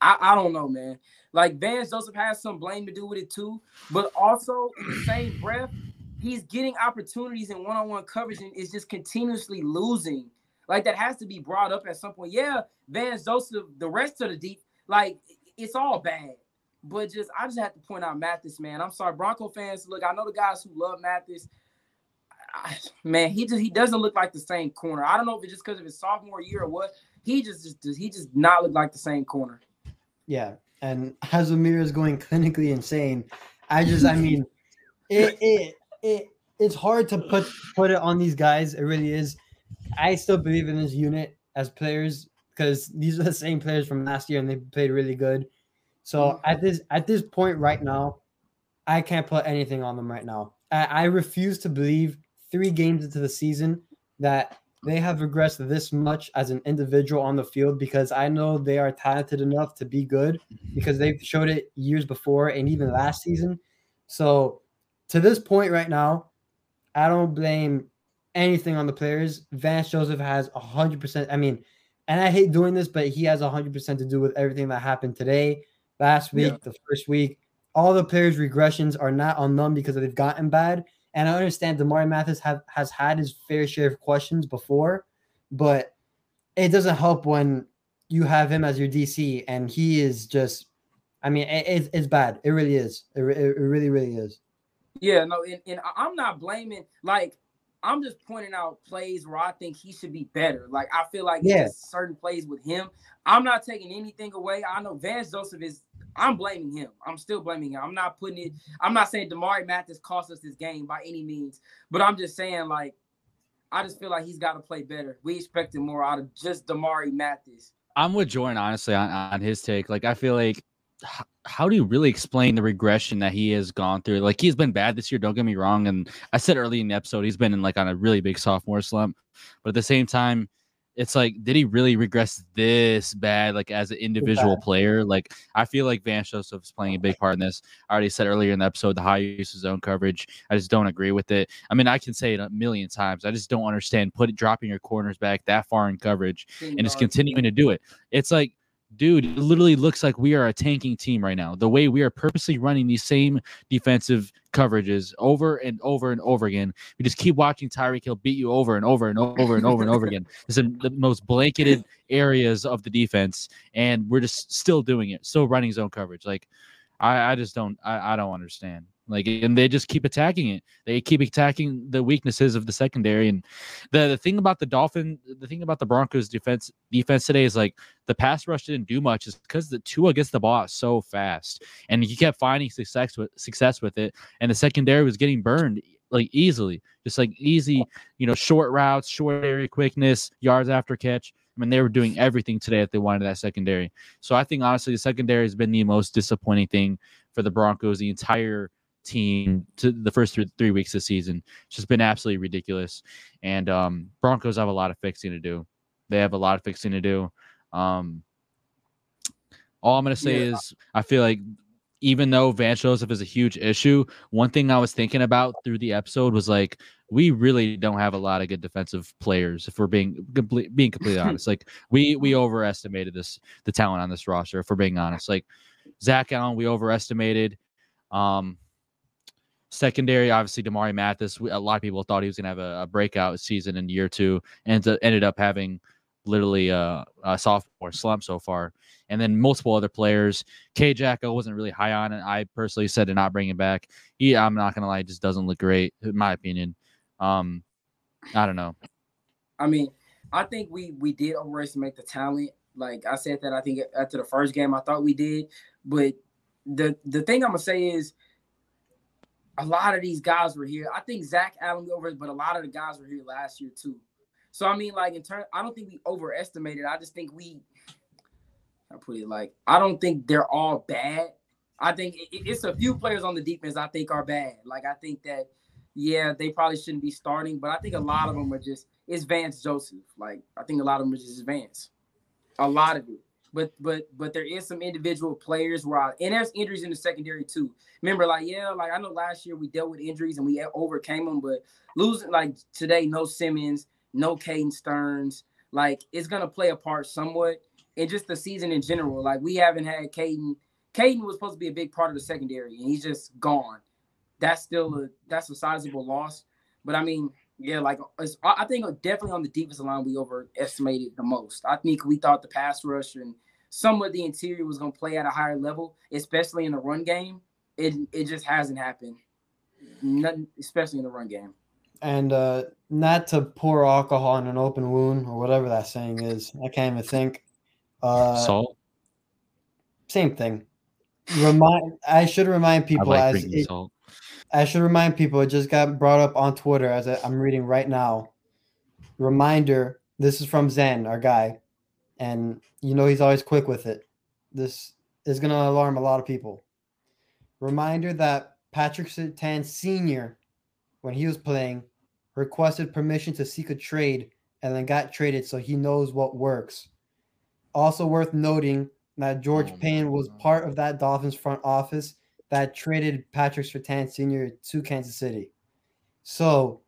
I, I don't know, man. Like Vance Joseph has some blame to do with it too, but also in the same breath, he's getting opportunities in one-on-one coverage and is just continuously losing. Like that has to be brought up at some point. Yeah, Vance Joseph, the rest of the deep, like it's all bad. But just I just have to point out Mathis, man. I'm sorry, Bronco fans. Look, I know the guys who love Mathis. I, man, he just he doesn't look like the same corner. I don't know if it's just because of his sophomore year or what. He just just he just not look like the same corner. Yeah, and as Amir is going clinically insane, I just I mean, it it it it's hard to put put it on these guys. It really is. I still believe in this unit as players because these are the same players from last year and they played really good. So mm-hmm. at this at this point right now, I can't put anything on them right now. I, I refuse to believe three games into the season that they have regressed this much as an individual on the field because I know they are talented enough to be good because they've showed it years before and even last season. So to this point right now, I don't blame anything on the players. Vance Joseph has 100%. I mean, and I hate doing this, but he has 100% to do with everything that happened today, last week, yeah. the first week. All the players' regressions are not on them because they've gotten bad. And I understand Damari Mathis have, has had his fair share of questions before, but it doesn't help when you have him as your DC and he is just, I mean, it, it's bad. It really is. It, it, it really, really is. Yeah, no, and, and I'm not blaming, like, I'm just pointing out plays where I think he should be better. Like I feel like yeah. certain plays with him. I'm not taking anything away. I know Vance Joseph is. I'm blaming him. I'm still blaming him. I'm not putting it. I'm not saying Damari Mathis cost us this game by any means, but I'm just saying like, I just feel like he's got to play better. We expected more out of just Damari Mathis. I'm with Jordan honestly on, on his take. Like I feel like how do you really explain the regression that he has gone through? Like he's been bad this year, don't get me wrong. And I said early in the episode, he's been in like on a really big sophomore slump. But at the same time, it's like, did he really regress this bad, like as an individual player? Like, I feel like Vance Joseph is playing a big part in this. I already said earlier in the episode the high use of zone coverage. I just don't agree with it. I mean, I can say it a million times. I just don't understand put dropping your corners back that far in coverage and just continuing to do it. It's like dude, it literally looks like we are a tanking team right now. The way we are purposely running these same defensive coverages over and over and over again. We just keep watching Tyreek Hill beat you over and over and over and over and over again. It's in the most blanketed areas of the defense, and we're just still doing it, still running zone coverage. Like, I, I just don't, I, I don't understand. Like, and they just keep attacking it. They keep attacking the weaknesses of the secondary. And the, the thing about the Dolphin, the thing about the Broncos defense defense today is like the pass rush didn't do much is because the Tua gets the ball so fast, and he kept finding success with success with it, and the secondary was getting burned like easily, just like easy, you know, short routes, short area quickness, yards after catch. I mean, they were doing everything today that they wanted that secondary. So I think honestly, the secondary has been the most disappointing thing for the Broncos the entire team to the first three, three weeks of the season. It's just been absolutely ridiculous. And um, Broncos have a lot of fixing to do. They have a lot of fixing to do. Um, all I'm going to say yeah. is I feel like even though Vance Joseph is a huge issue, one thing I was thinking about through the episode was like, we really don't have a lot of good defensive players if we're being complete, being completely honest. Like we we overestimated this the talent on this roster if we're being honest. Like Zach Allen, we overestimated. Um, Secondary, obviously, Damari Mathis. A lot of people thought he was going to have a, a, breakout season in year two, and ended up having literally a, a, sophomore slump so far. And then multiple other players. K. Jacko wasn't really high on it. I personally said to not bring him back. He, I'm not gonna lie, just doesn't look great in my opinion. Um, I don't know. I mean, I think we we did overestimate the talent. Like I said that I think after the first game, I thought we did. But the the thing I'm gonna say is a lot of these guys were here. I think Zach Allen over, but a lot of the guys were here last year too. So I mean, like in turn, I don't think we overestimated. I just think we, I put it like, I don't think they're all bad. I think it, it's a few players on the defense I think are bad. Like I think that, yeah, they probably shouldn't be starting, but I think a lot of them are just it's Vance Joseph. Like I think a lot of them are just Vance. A lot of it but but but there is some individual players where I, and there's injuries in the secondary too. Remember, like yeah, like I know last year we dealt with injuries and we overcame them, but losing like today, no Simmons, no Caden Sterns, like it's gonna play a part somewhat in just the season in general. Like we haven't had Caden. Caden was supposed to be a big part of the secondary, and he's just gone. that's still a that's a sizable loss. But I mean, yeah, like I think definitely on the defensive line we overestimated the most. I think we thought the pass rush and some of the interior was going to play at a higher level, especially in the run game. It it just hasn't happened, Nothing, especially in the run game. And uh, not to pour alcohol on an open wound or whatever that saying is. I can't even think. Uh, Salt. Same thing. Remind. I should remind people like as it, I should remind people. It just got brought up on Twitter as I'm reading right now. Reminder. This is from Zen, our guy, and you know he's always quick with it. This is going to alarm a lot of people. Reminder that Patrick Surtain Sr., when he was playing, requested permission to seek a trade and then got traded so he knows what works. Also worth noting that George oh, Paton was part of that Dolphins front office that traded Patrick Surtain Sr. to Kansas City. So,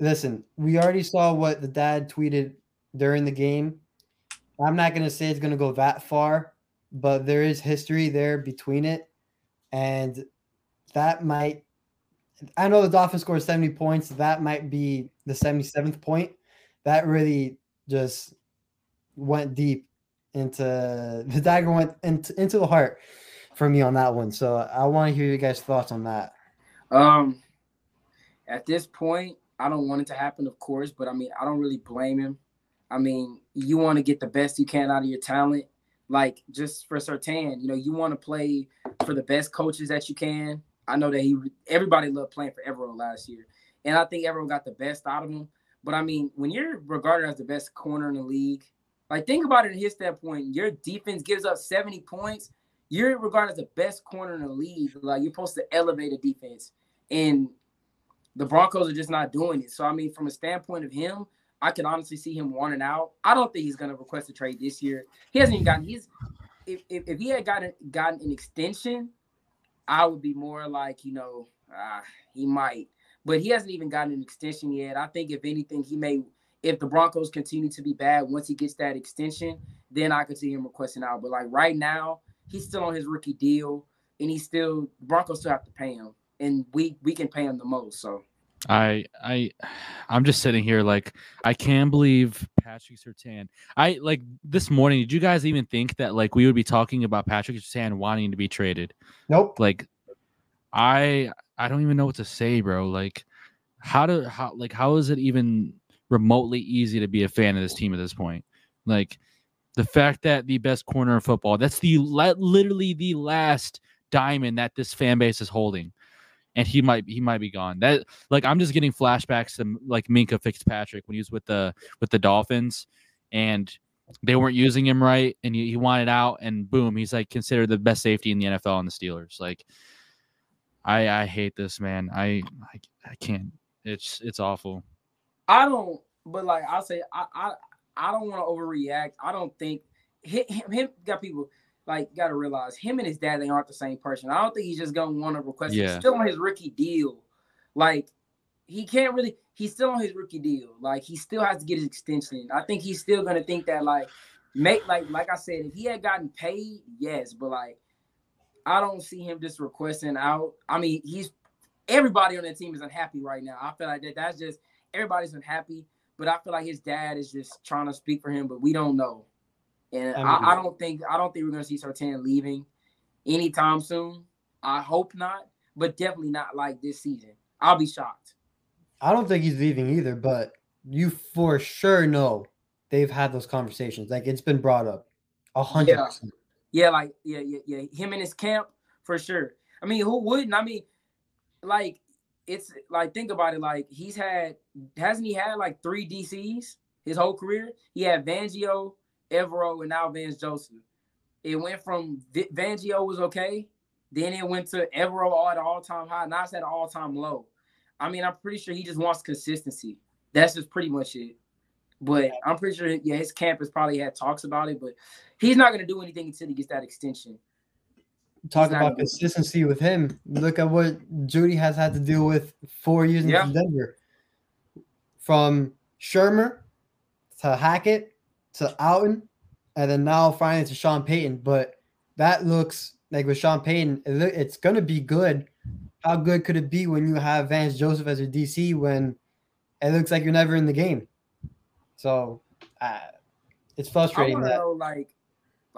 listen, we already saw what the dad tweeted during the game. I'm not going to say it's going to go that far, but there is history there between it. And that might, I know the Dolphins scored 70 points. That might be the 77th point. That really just went deep into the dagger went into, into the heart for me on that one. So I want to hear you guys' thoughts on that. Um, at this point, I don't want it to happen, of course, but I mean, I don't really blame him. I mean, you want to get the best you can out of your talent. Like just for Surtain, you know, you want to play for the best coaches that you can. I know that he everybody loved playing for Evero last year, and I think Evero got the best out of him. But I mean, when you're regarded as the best corner in the league, like think about it in his standpoint, your defense gives up 70 points. You're regarded as the best corner in the league. Like you're supposed to elevate a defense, and the Broncos are just not doing it. So I mean, from a standpoint of him, I can honestly see him wanting out. I don't think he's going to request a trade this year. He hasn't even gotten. He's if, if, if he had gotten gotten an extension, I would be more like you know uh, he might, but he hasn't even gotten an extension yet. I think if anything, he may. If the Broncos continue to be bad once he gets that extension, then I could see him requesting out. But like right now, he's still on his rookie deal, and he's still Broncos still have to pay him, and we we can pay him the most. So I I I'm just sitting here like I can't believe Patrick Surtain. I like this morning. Did you guys even think that like we would be talking about Patrick Surtain wanting to be traded? Nope. Like I I don't even know what to say, bro. Like how do how like how is it even remotely easy to be a fan of this team at this point? Like the fact that the best corner of football, that's the literally the last diamond that this fan base is holding and he might he might be gone. That like I'm just getting flashbacks to like Minkah Fitzpatrick when he was with the with the Dolphins, and they weren't using him right, and he, he wanted out, and boom, he's like considered the best safety in the NFL and the Steelers. Like, I I hate this man. I I, I can't. It's it's awful. I don't. But like I say, I I I don't want to overreact. I don't think him, him got people like got to realize him and his dad they aren't the same person. I don't think he's just gonna want to request. Yeah. He's still on his rookie deal. Like he can't really. He's still on his rookie deal. Like he still has to get his extension. I think he's still gonna think that like make like like I said, if he had gotten paid, yes, but like I don't see him just requesting out. I mean, he's everybody on that team is unhappy right now. I feel like that that's just everybody's unhappy. But I feel like his dad is just trying to speak for him, but we don't know. And I, mean, I, I, don't think I don't think we're gonna see Surtain leaving anytime soon. I hope not, but definitely not like this season. I'll be shocked. I don't think he's leaving either, but you for sure know they've had those conversations. Like it's been brought up a hundred yeah. Yeah, like yeah, yeah, yeah. Him and his camp for sure. I mean, who wouldn't? I mean, like it's like think about it. Like he's had hasn't he had like three DCs his whole career? He had Fangio, Evero, and now Vance Joseph. It went from v- Fangio was okay, then it went to Evero all at all time high. Now it's at all time low. I mean, I'm pretty sure he just wants consistency. That's just pretty much it. But I'm pretty sure, yeah, his campus probably had talks about it, but he's not going to do anything until he gets that extension. Talk about consistency with him. Look at what Jeudy has had to deal with four years in. Denver. From Shurmur to Hackett to Outten, and then now finally to Sean Payton. But that looks like with Sean Payton, it's going to be good. how good could it be when you have Vance Joseph as your DC when it looks like you're never in the game? So uh, it's I frustrating want to that. know, like,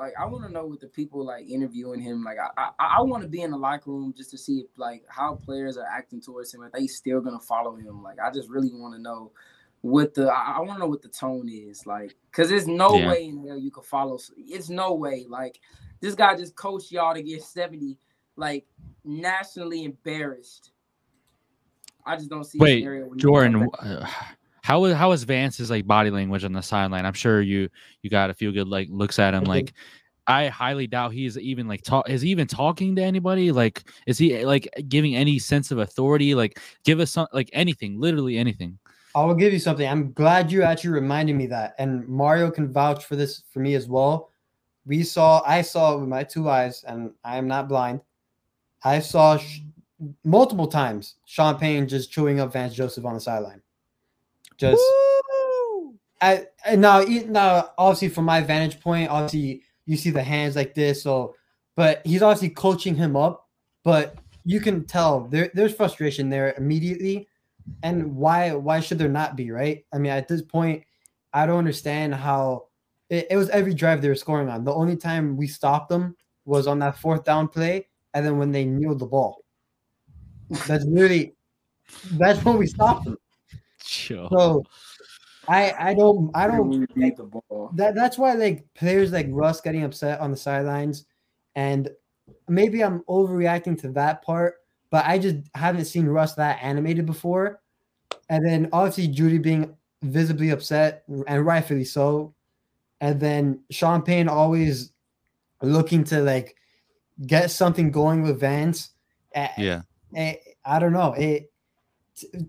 like I want to know with the people like interviewing him. Like, I I, I want to be in the locker room just to see if like how players are acting towards him. Are they still gonna follow him? Like, I just really want to know what the I, I want to know what the tone is. Like, cause there's no Yeah. way in hell you can follow. It's no way. Like, this guy just coached y'all to get seventy. Like, nationally embarrassed. I just don't see. a Wait, Jordan, how is how is Vance's like body language on the sideline? I'm sure you you got a few good like looks at him. Okay. Like, I highly doubt he's even like talk. Is he even talking to anybody? Like, is he like giving any sense of authority? Like, give us some like anything, literally anything. I will give you something. I'm glad you actually reminded me that, and Mario can vouch for this for me as well. We saw, I saw it with my two eyes, and I am not blind. I saw sh- multiple times Sean Payne just chewing up Vance Joseph on the sideline. Just, I and now, now, obviously, from my vantage point, obviously, you see the hands like this. So, but he's obviously coaching him up, but you can tell there, there's frustration there immediately and why why should there not be right i mean at this point i don't understand how it, it was every drive they were scoring on the only time we stopped them was on that fourth down play and then when they kneeled the ball that's really that's when we stopped them. So i i don't i don't When you beat the ball. that that's why like players like Russ getting upset on the sidelines, and maybe I'm overreacting to that part, but I just haven't seen Russ that animated before. And then obviously Jeudy being visibly upset and rightfully so, and then Sean Payne always looking to like get something going with Vance. A- Yeah. eh, I don't know. It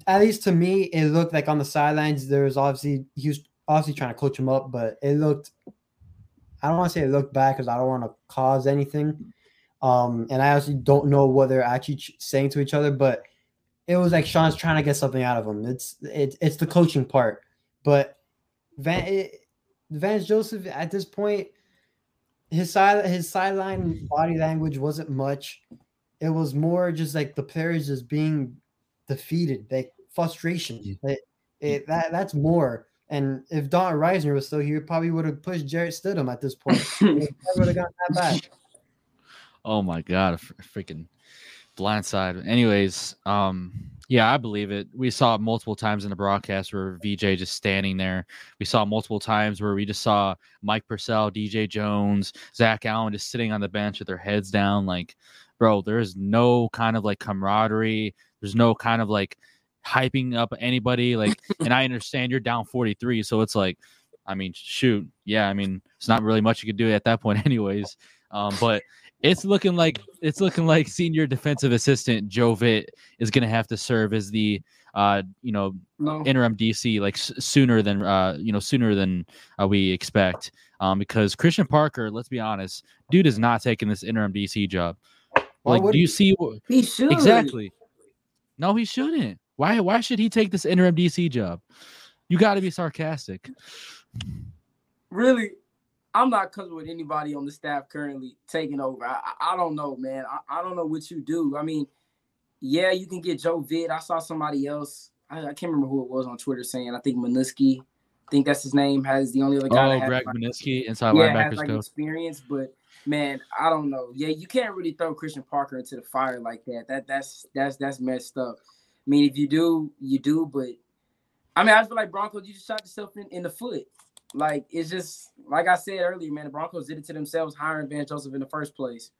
at least to me, it looked like on the sidelines there was obviously he was obviously trying to coach him up, but it looked. I don't want to say it looked bad because I don't want to cause anything, um, and I actually don't know what they're actually saying to each other, but it was like Sean's trying to get something out of him. It's it, it's the coaching part, but Van it, Vance Joseph at this point, his side his sideline body language wasn't much. It was more just like the players just being defeated, like frustration. Yeah. It, it, that that's more. And if Don Reisner was still here, probably would have pushed Jarrett Stidham at this point. Would have gotten that bad. Oh my god, freaking blindside. Anyways, um, yeah, I believe it. We saw it multiple times in the broadcast where VJ just standing there. We saw multiple times where we just saw Mike Purcell, DJ Jones, Zach Allen just sitting on the bench with their heads down. Like, bro, there is no kind of like camaraderie. There's no kind of like hyping up anybody. Like, and I understand you're down 43, so it's like, I mean, shoot, yeah, I mean, it's not really much you could do at that point, anyways. Um, but it's looking like it's looking like senior defensive assistant Joe Vitt is going to have to serve as the uh you know no. interim DC like s- sooner than uh you know sooner than uh, we expect um because Christian Parker let's be honest dude is not taking this interim DC job like do you see wh- He should exactly no he shouldn't why why should he take this interim DC job you got to be sarcastic really. I'm not comfortable with anybody on the staff currently taking over. I, I don't know, man. I, I don't know what you do. I mean, yeah, you can get Joe Vitt. I saw somebody else. I, I can't remember who it was on Twitter saying. I think Manusky. I think that's his name. Has the only other guy. oh Greg Manusky inside yeah, has like coach experience, but man, I don't know. Yeah, you can't really throw Christian Parker into the fire like that. That that's that's that's messed up. I mean, if you do, you do, but I mean, I just feel like Broncos, you just shot yourself in, in the foot. Like it's just like I said earlier, man. The Broncos did it to themselves hiring Vance Joseph in the first place.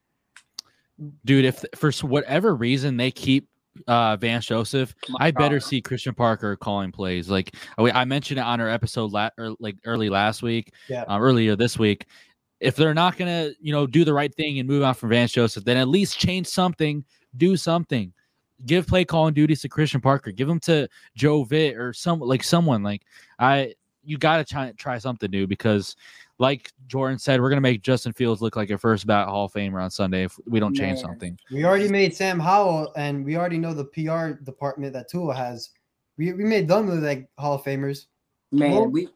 dude if for whatever reason they keep uh Vance Joseph My I better see Christian Parker calling plays. Like I I mentioned it on our episode la- or like early last week, Yeah. uh, earlier this week. If they're not gonna, you know, do the right thing and move on from Vance Joseph, then at least change something, do something. Give play calling duties to Christian Parker. Give them to Joe Vitt or some like someone. Like I, you gotta try try something new because, like Jordan said, we're gonna make Justin Fields look like a first ballot Hall of Famer on Sunday if we don't change Man. something. We already made Sam Howell, and we already know the PR department that Tua has. We, we made them look like Hall of Famers. Man, Well- we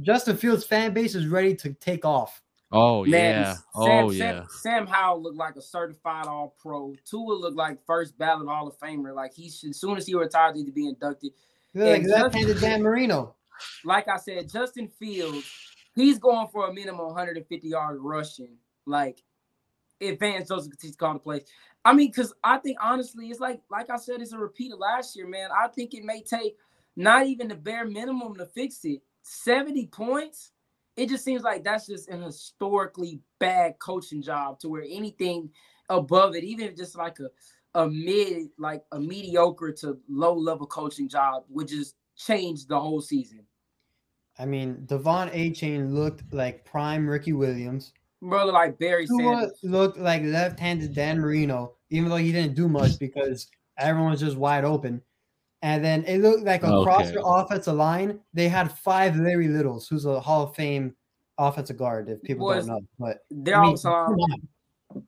Justin Fields' fan base is ready to take off. Oh Man, yeah. Sam, Oh Sam, yeah. Sam Howell looked like a certified All Pro. Tua looked like first ballot Hall of Famer. Like he should, as soon as he retired, need to be inducted. You look like And left-handed Dan Marino. Like I said, Justin Fields, he's going for a minimum 150 yard rushing. Like if Vance Joseph continues to call the plays. I mean, because I think honestly, it's like like I said, it's a repeat of last year, man. I think it may take not even the bare minimum to fix it. 70 points. It just seems like that's just an historically bad coaching job to where anything above it, even if just like a a mid, like a mediocre to low level coaching job, would just change the whole season. I mean, De'Von Achane looked like prime Ricky Williams. Brother, like Barry Tua Sanders. looked like left-handed Dan Marino, even though he didn't do much because everyone was just wide open. And then it looked like across Okay. the offensive line, they had five Larry Littles, who's a Hall of Fame offensive guard, if people Was- don't know. But Their I mean, offensive line, come on.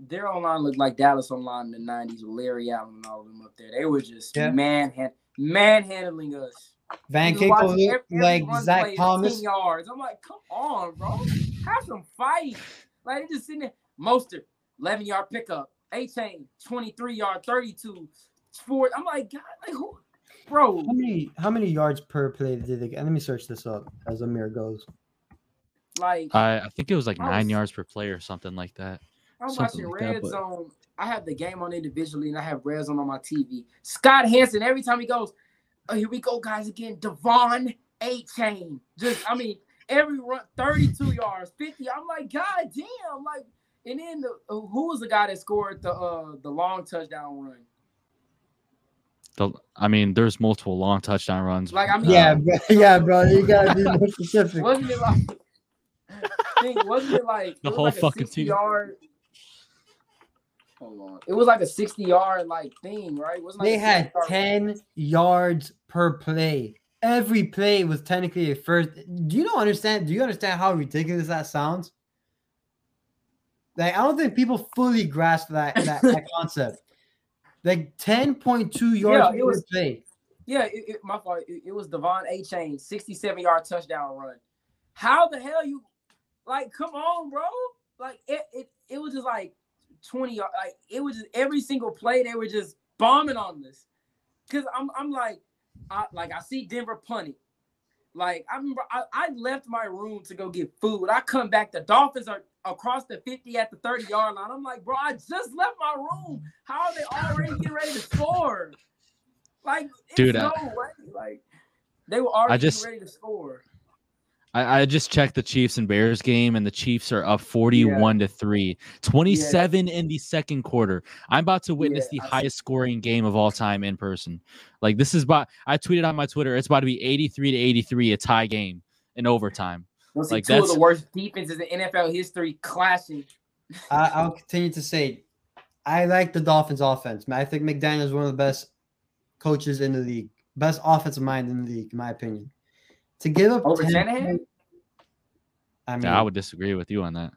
their online looked like Dallas online in the '90s with Larry Allen and all of them up there. They were just Yeah. man manhandling us. Van Just watching Kinkel every- looked every like Zach Thomas. yards. I'm like, come on, bro, have some fight. Like they just sitting there. Mostert, 11 yard pickup. Achane, 23 yard, 32. Sport. I'm like, God, like who, bro? How many how many yards per play did they get? Let me search this up as Amir goes. Like I, I think it was like I nine was- yards per play or something like that. I'm something watching like that, Red but- Zone. I have the game on individually, and I have Red Zone on my TV. Scott Hanson, every time he goes, oh, here we go, guys, again. Devon A Chain. Just, I mean, every run, 32 yards, 50. I'm like, God damn. Like, and then the, uh, who was the guy that scored the uh the long touchdown run? The, I mean, there's multiple long touchdown runs. Like, I mean, uh, Yeah, bro, yeah, bro. You gotta be more specific. wasn't it like, think, wasn't it like The it whole like fucking team. Yard, hold on. It was like a 60 yard like thing, right? Wasn't like They a had 60 yard 10 yards per play. Every play was technically a first. Do you know understand? Do you understand how ridiculous that sounds? Like, I don't think people fully grasp that that, that concept. Like 10.2 yards yeah, it was- play. Yeah, it, it, my fault. It, it was De'Von Achane, 67 yard touchdown run. How the hell you like? Come on, bro! Like it, it, it was just like 20 yard. Like it was just every single play they were just bombing on this. Cause I'm, I'm like, I like I see Denver punting. Like I remember, I, I left my room to go get food. I come back, the Dolphins are across the 50 at the 30 yard line. I'm like, bro, I just left my room. How are they already getting ready to score? Like, it's Dude, no I- way. Like, they were already just- getting ready to score. I, I just checked the Chiefs and Bears game, and the Chiefs are up 41 to 3. 27 in the second quarter. I'm about to witness Yeah, the I see. highest scoring game of all time in person. Like, this is about, I tweeted on my Twitter, it's about to be 83 to 83, a tie game in overtime. We'll see Like, two of the worst defenses in NFL history clashing. I, I'll continue to say, I like the Dolphins' offense. Man, I think McDaniel is one of the best coaches in the league, best offensive mind in the league, in my opinion. To give up Over 10 Shanahan? I mean, Yeah, I would disagree with you on that.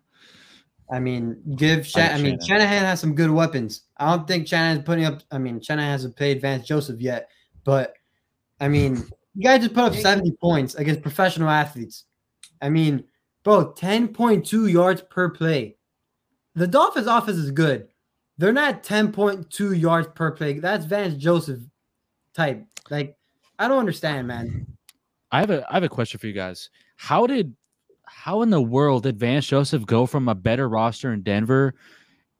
I mean, give I Shan- like I mean, Shanahan. Shanahan has some good weapons. I don't think Shanahan's putting up. I mean, Shanahan hasn't played Vance Joseph yet, but I mean, you guys just put up 70 points against professional athletes. I mean, bro, 10.2 yards per play. The Dolphins' offense is good. They're not 10.2 yards per play. That's Vance Joseph type. Like, I don't understand, man. I have a I have a question for you guys. How did how in the world did Vance Joseph go from a better roster in Denver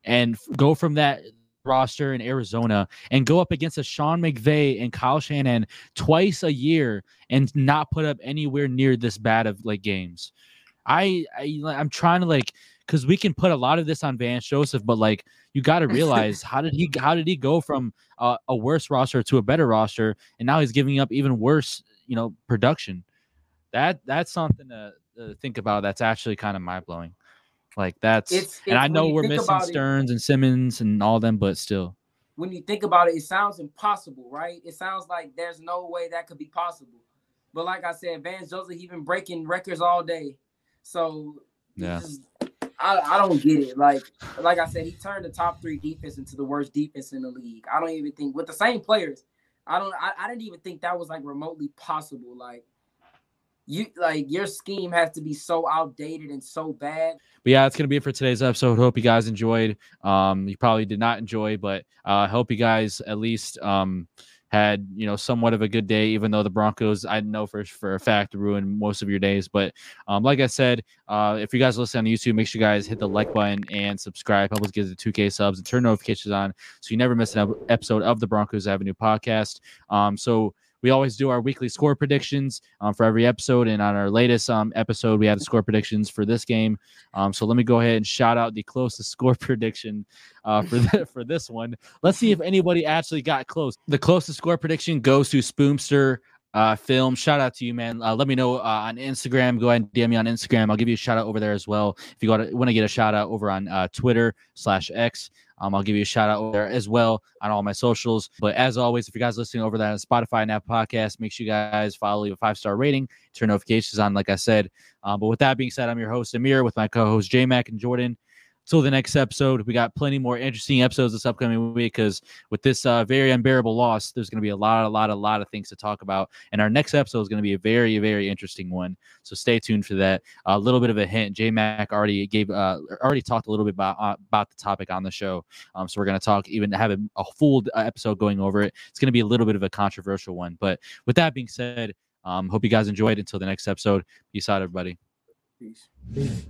and go from that roster in Arizona and go up against a Sean McVay and Kyle Shanahan twice a year and not put up anywhere near this bad of like games? I, I I'm trying to like because we can put a lot of this on Vance Joseph, but like you got to realize how did he how did he go from a, a worse roster to a better roster, and now he's giving up even worse, you know, production. That that's something to, to think about. That's actually kind of mind blowing. Like that's It's- and I know we're missing about it- Sterns and Simmons and all them, but still, When you think about it, it sounds impossible, right? It sounds like there's no way that could be possible. But like I said, Vance Joseph, he been breaking records all day. So Yeah. just- I, I don't get it. Like like I said, he turned the top three defense into the worst defense in the league. I don't even think with the same players. I don't. I, I didn't even think that was like remotely possible. Like you like your scheme has to be so outdated and so bad. But yeah, that's gonna be it for today's episode. Hope you guys enjoyed. Um, you probably did not enjoy, but uh, hope you guys at least um had you know somewhat of a good day, even though the Broncos I know for for a fact ruined most of your days. But um, like I said, uh, if you guys listen on YouTube, make sure you guys hit the like button and subscribe. Help us get the 2K subs and turn notifications on so you never miss an episode of the Broncos Avenue podcast. Um, so we always do our weekly score predictions um, for every episode. And on our latest um, episode, we had score predictions for this game. Um, so let me go ahead and shout out the closest score prediction uh, for the, for this one. Let's see if anybody actually got close. The closest score prediction goes to Spoomster uh, film. Shout out to you, man. Uh, let me know uh, on Instagram. Go ahead and DM me on Instagram. I'll give you a shout out over there as well. If you want to get a shout out over on uh, Twitter slash X, um, I'll give you a shout out there as well on all my socials. But as always, if you guys listening over that on Spotify and Apple Podcast, make sure you guys follow, leave a five star rating, turn notifications on, like I said. Um, but with that being said, I'm your host Amir with my co-host J Mac and Jordan. Till the next episode, we got plenty more interesting episodes this upcoming week because with this uh, very unbearable loss, there's going to be a lot, a lot, a lot of things to talk about. And our next episode is going to be a very, very interesting one. So stay tuned for that. A little bit of a hint: J Mac already gave, uh, already talked a little bit about uh, about the topic on the show. Um, so we're going to talk, even have a, a full episode going over it. It's going to be a little bit of a controversial one. But with that being said, um, hope you guys enjoyed. Until the next episode, peace out, everybody. Peace. Peace.